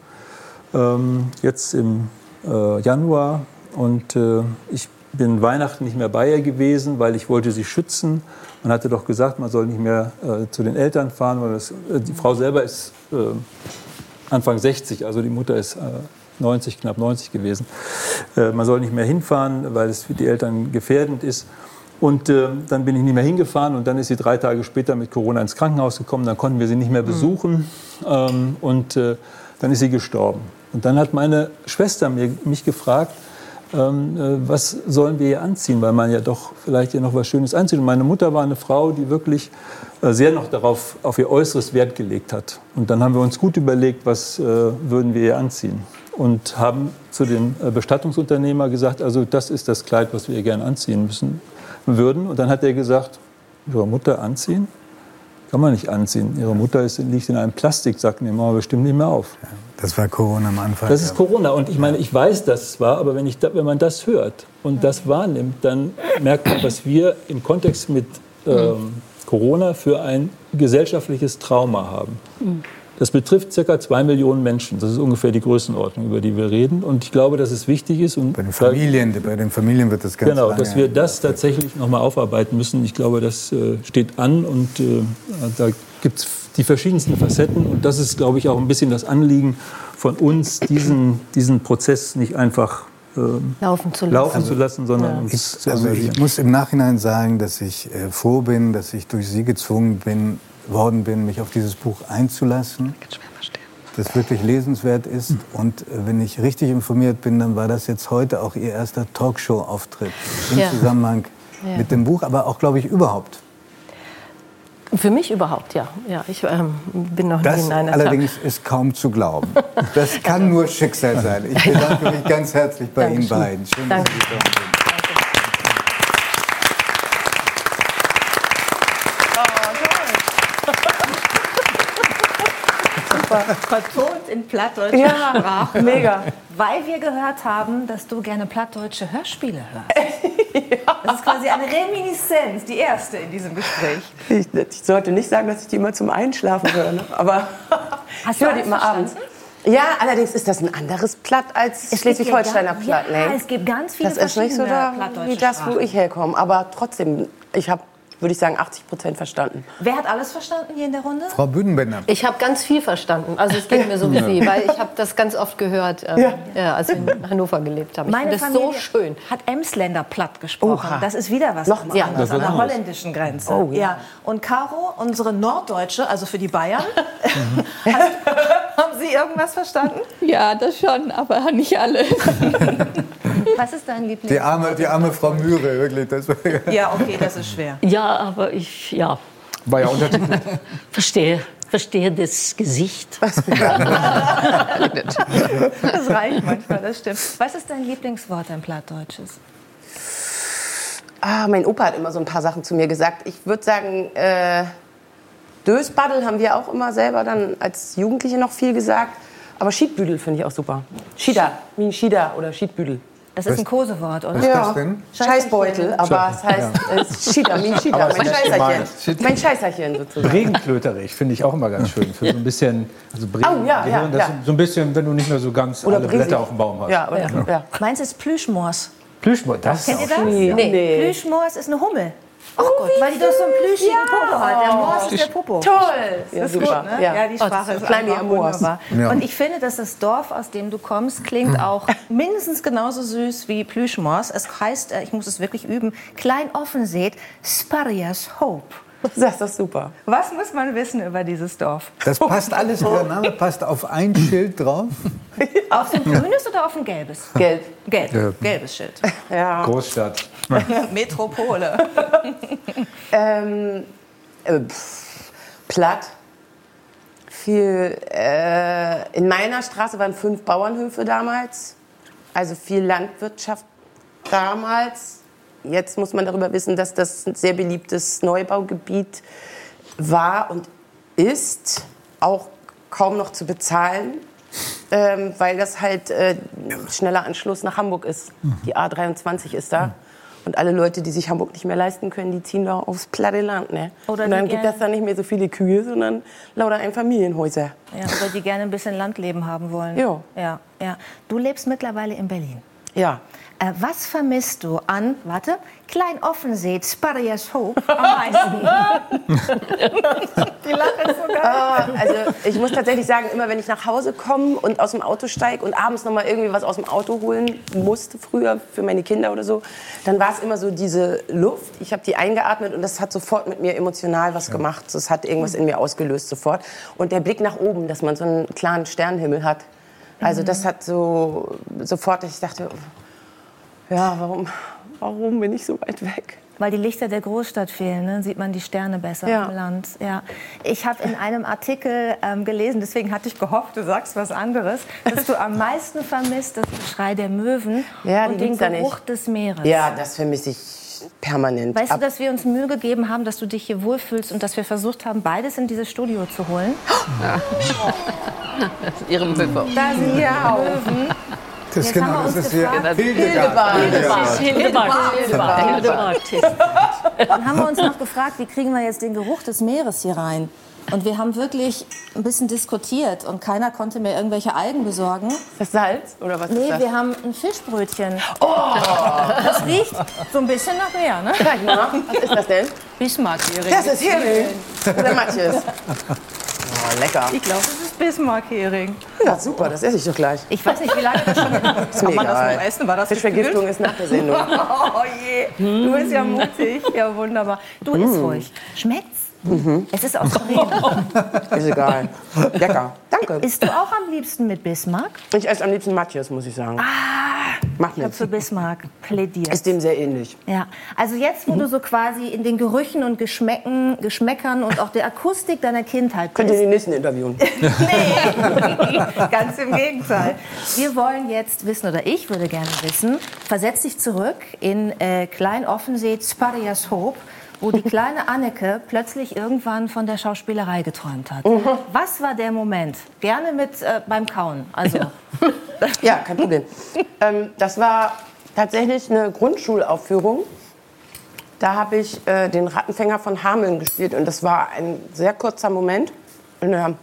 ähm, jetzt im äh, Januar und äh, ich bin Weihnachten nicht mehr bei ihr gewesen, weil ich wollte sie schützen. Man hatte doch gesagt, man soll nicht mehr äh, zu den Eltern fahren, weil das, äh, die Frau selber ist äh, Anfang 60, also die Mutter ist 90, äh, knapp 90 gewesen. Äh, man soll nicht mehr hinfahren, weil es für die Eltern gefährdend ist. Und äh, dann bin ich nicht mehr hingefahren und dann ist sie drei Tage später mit Corona ins Krankenhaus gekommen. Dann konnten wir sie nicht mehr besuchen ähm, und dann ist sie gestorben. Und dann hat meine Schwester mir, mich gefragt, äh, was sollen wir hier anziehen, weil man ja doch vielleicht hier noch was Schönes anzieht. Und meine Mutter war eine Frau, die wirklich äh, sehr noch darauf, auf ihr Äußeres Wert gelegt hat. Und dann haben wir uns gut überlegt, was äh, würden wir ihr anziehen. Und haben zu dem äh, Bestattungsunternehmer gesagt, also das ist das Kleid, was wir ihr gerne anziehen müssen, würden. Und dann hat er gesagt, Ihre Mutter anziehen? Kann man nicht anziehen. Ihre Mutter ist, liegt in einem Plastiksack, nehmen wir bestimmt nicht mehr auf. Das war Corona am Anfang. Das ist Corona. Und ich meine, ich weiß das zwar, aber wenn, ich, wenn man das hört und das wahrnimmt, dann merkt man, was wir im Kontext mit ähm, Corona für ein gesellschaftliches Trauma haben. Das betrifft ca. zwei Millionen Menschen. Das ist ungefähr die Größenordnung, über die wir reden. Und ich glaube, dass es wichtig ist. Und bei den Familien, bei den Familien wird das ganz Genau, dass wir das tatsächlich noch mal aufarbeiten müssen. Ich glaube, das äh, steht an und äh, da gibt es die verschiedensten Facetten. Und das ist, glaube ich, auch ein bisschen das Anliegen von uns, diesen, diesen Prozess nicht einfach ähm, laufen zu lassen, laufen also, zu lassen sondern ja. uns ich, zu also Ich muss im Nachhinein sagen, dass ich äh, froh bin, dass ich durch Sie gezwungen bin, worden bin, mich auf dieses Buch einzulassen. Das wirklich lesenswert ist. Und äh, wenn ich richtig informiert bin, dann war das jetzt heute auch Ihr erster Talkshow-Auftritt im ja. Zusammenhang ja. mit dem Buch, aber auch, glaube ich, überhaupt. Für mich überhaupt, ja. ja ich ähm, bin noch das nie in einer allerdings Tat. ist kaum zu glauben. Das kann nur Schicksal sein. Ich bedanke mich ganz herzlich bei Dankeschön. Ihnen beiden. Schön, Danke. dass Sie da sind. Vertont in plattdeutscher ja, Sprache. Mega. Weil wir gehört haben, dass du gerne plattdeutsche Hörspiele hörst. ja. Das ist quasi eine Reminiszenz, die erste in diesem Gespräch. Ich, ich, sollte nicht sagen, dass ich die immer zum Einschlafen höre, ne? aber Hast ich du höre die immer abends. Ja, allerdings ist das ein anderes Platt als Schleswig-Holsteiner ja- Platt. ja, ne? es gibt ganz viele Das ist nicht so verschiedene da, plattdeutsche wie das, wo ich herkomme. Aber trotzdem, ich habe, würde ich sagen, 80 Prozent verstanden. Wer hat alles verstanden hier in der Runde? Frau Büdenbender. Ich habe ganz viel verstanden. Also es geht mir so wie Sie, weil ich habe das ganz oft gehört, ähm, Ja. ja. als wir in Hannover gelebt haben. Ich Meine das so Familie schön. hat Emsländer platt gesprochen. Oha. Das ist wieder was Noch ganz mal anderes an der holländischen Grenze. Oh, ja. Und Caro, unsere Norddeutsche, also für die Bayern, hast, haben Sie irgendwas verstanden? Ja, das schon, aber nicht alles. Was ist dein Lieblings? Die arme, die arme Frau Mühre, wirklich. Das war, Ja, okay, das ist schwer. Ja, aber ich ja, War ja untertitelt. verstehe, verstehe das Gesicht. Das reicht manchmal, das stimmt. Was ist dein Lieblingswort, ein Plattdeutsches? Ah, mein Opa hat immer so ein paar Sachen zu mir gesagt. Ich würde sagen, äh, Dösbaddel haben wir auch immer selber dann als Jugendliche noch viel gesagt. Aber Schiedbüdel finde ich auch super. Schieder, wie ein Schieder oder Schiedbüdel. Das ist ein Kosewort, oder? was ist das denn? Scheißbeutel, aber es heißt äh. Aber es Mein Scheißerchen. gemein. Mein Scheißerchen sozusagen. Regenklöterich finde ich auch immer ganz schön. Für so ein bisschen, also Bregen, Oh, ja, ja, Gehirn, ja. so ein bisschen, wenn du nicht mehr so ganz alle Brisig. Blätter auf dem Baum hast. Ja, oder, ja. Meins ist Plüschmors. Plüschmoor, das Kennt ihr ist auch das? schön. Nee. Plüschmors ist eine Hummel. Oh, Gott, weil die doch so einen plüschigen Popo hat. Der Mors ist der Popo. Toll! Ja, Das ist super. gut, ne? ja. die Sprache ist Klein wie einfach wunderbar. Ja. Und ich finde, dass das Dorf, aus dem du kommst, klingt auch mindestens genauso süß wie Plüschmors. Es heißt, äh, ich muss es wirklich üben, Klein Offenseet, Sparias Hope. Das ist doch super. Was muss man wissen über dieses Dorf? das passt alles, der Name passt auf ein Schild drauf. Auf ein grünes oder auf ein gelbes? Gelb. Gelb. Gelbes Schild. Ja. Großstadt. Metropole. Ähm, äh, pff, platt. Viel, äh, in meiner Straße waren fünf Bauernhöfe damals. Also viel Landwirtschaft damals. Jetzt muss man darüber wissen, dass das ein sehr beliebtes Neubaugebiet war und ist. Auch kaum noch zu bezahlen, ähm, weil das halt äh, schneller Anschluss nach Hamburg ist. Die A23 ist da. Und alle Leute, die sich Hamburg nicht mehr leisten können, die ziehen da aufs platte Land. Ne? Oder und dann gibt es da nicht mehr so viele Kühe, sondern lauter Einfamilienhäuser. Ja, oder die gerne ein bisschen Landleben haben wollen. Ja. ja, ja. Du lebst mittlerweile in Berlin. Ja. Äh, was vermisst du an, warte, Klein Offenseet, Sparias Hope am meisten? die lachen so geil. Ah, also ich muss tatsächlich sagen, immer wenn ich nach Hause komme und aus dem Auto steige und abends noch mal irgendwie was aus dem Auto holen musste früher für meine Kinder oder so, dann war es immer so diese Luft. Ich habe die eingeatmet und das hat sofort mit mir emotional was gemacht. Das hat irgendwas in mir ausgelöst sofort. Und der Blick nach oben, dass man so einen klaren Sternenhimmel hat. Also das hat so sofort, dass ich dachte, ja, warum, warum bin ich so weit weg? Weil die Lichter der Großstadt fehlen, ne? sieht man die Sterne besser Ja. am Land. Ja. Ich habe in einem Artikel ähm, gelesen, deswegen hatte ich gehofft, du sagst was anderes, dass du am meisten vermisst das Geschrei der Möwen Ja, und den. Geruch des Meeres. Ja, das vermisse ich permanent. Weißt du, Ab- dass wir uns Mühe gegeben haben, dass du dich hier wohlfühlst und dass wir versucht haben, beides in dieses Studio zu holen? Ihrem Höfer. Da sind ja Möwen. Das, Jetzt genau, haben wir das uns ist hier. Hildebart. Dann haben wir uns noch gefragt, wie kriegen wir jetzt den Geruch des Meeres hier rein? Und wir haben wirklich ein bisschen diskutiert und keiner konnte mir irgendwelche Algen besorgen. das Salz oder was Nee, ist das? wir haben ein Fischbrötchen. Oh! Das riecht so ein bisschen nach Meer, ne? Sag mal, was ist das denn? Bismarck-Hering. Das ist Hering. Oder Matjes. Oh, lecker. Ich glaube, Bismarck-Hering. Ja, super, das esse ich doch gleich. Ich weiß nicht, wie lange das schon... Ist mir Kann man das egal. noch essen? War das Fischvergiftung ist nach der Sendung. Oh je, du bist ja mutig. Ja, wunderbar. Du isst ruhig. Schmeckt's? Es ist aus Bremen. Ist egal. Lecker. Danke. Isst du auch am liebsten mit Bismarck? Ich esse am liebsten Matjes, muss ich sagen. Macht Ich habe für Bismarck plädiert. Ist dem sehr ähnlich. Ja, also jetzt, wo du so quasi in den Gerüchen und Geschmäcken, Geschmäckern und auch der Akustik deiner Kindheit Könnt ihr bist. den nächsten interviewen? Nee, ganz im Gegenteil. Wir wollen jetzt wissen, oder ich würde gerne wissen, versetz dich zurück in äh, Klein-Offensee, Sparias Hope, wo die kleine Anneke plötzlich irgendwann von der Schauspielerei geträumt hat. Was war der Moment? Gerne mit äh, beim Kauen. Also, Ja, kein Problem. ähm, das war tatsächlich eine Grundschulaufführung. Da habe ich äh, den Rattenfänger von Hameln gespielt und das war ein sehr kurzer Moment. In der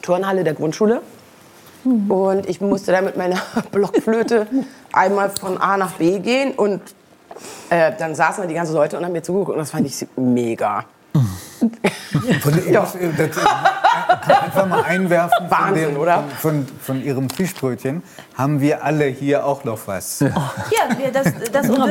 Turnhalle der Grundschule. Und ich musste dann mit meiner Blockflöte einmal von A nach B gehen und äh, dann saßen da die ganzen Leute und haben mir zugeguckt und das fand ich mega. Von, muss, äh, das, äh, einfach mal einwerfen von, Wahnsinn, dem, oder? Von, von Ihrem Fischbrötchen haben wir alle hier auch noch was. Ja, wir, das, das ver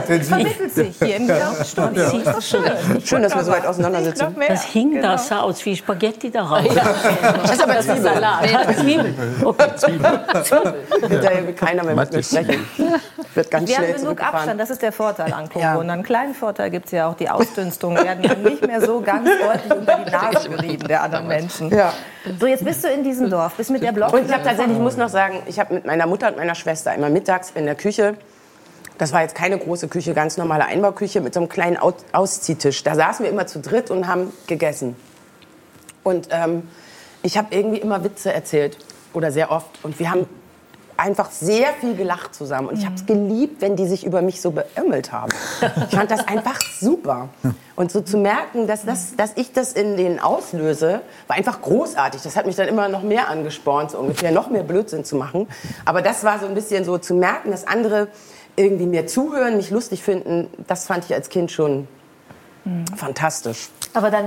intensiv. vermittelt sich hier im. Das ist doch schön. Schön, dass wir so weit auseinander Noch sitzen. mehr. Das hing, Genau. das sah aus wie Spaghetti darauf. Das ist aber Zwiebel. Salat. Zwiebel. Okay, Zwiebel. Hinterher will keiner mehr mit mir sprechen. Wird ganz Wir haben genug. Abstand, das ist der Vorteil an Ja. Corona. Einen kleinen Vorteil gibt es ja auch, die Ausdünstungen werden dann nicht mehr so ganz deutlich unter die Nase gerieben der anderen Menschen. Ja. So, jetzt bist du in diesem Dorf, bist mit der Block. Und ich habe tatsächlich, ich muss noch sagen, ich habe mit meiner Mutter und meiner Schwester immer mittags in der Küche, das war jetzt keine große Küche, ganz normale Einbauküche mit so einem kleinen Au- Ausziehtisch. Da saßen wir immer zu dritt und haben gegessen. Und ähm, ich habe irgendwie immer Witze erzählt oder sehr oft. Und wir haben einfach sehr viel gelacht zusammen. Und ich habe es geliebt, wenn die sich über mich so beömmelt haben. Ich fand das einfach super. Und so zu merken, dass, das, dass ich das in denen auslöse, war einfach großartig. Das hat mich dann immer noch mehr angespornt, so ungefähr noch mehr Blödsinn zu machen. Aber das war so ein bisschen so zu merken, dass andere irgendwie mir zuhören, mich lustig finden, das fand ich als Kind schon fantastisch. Aber dann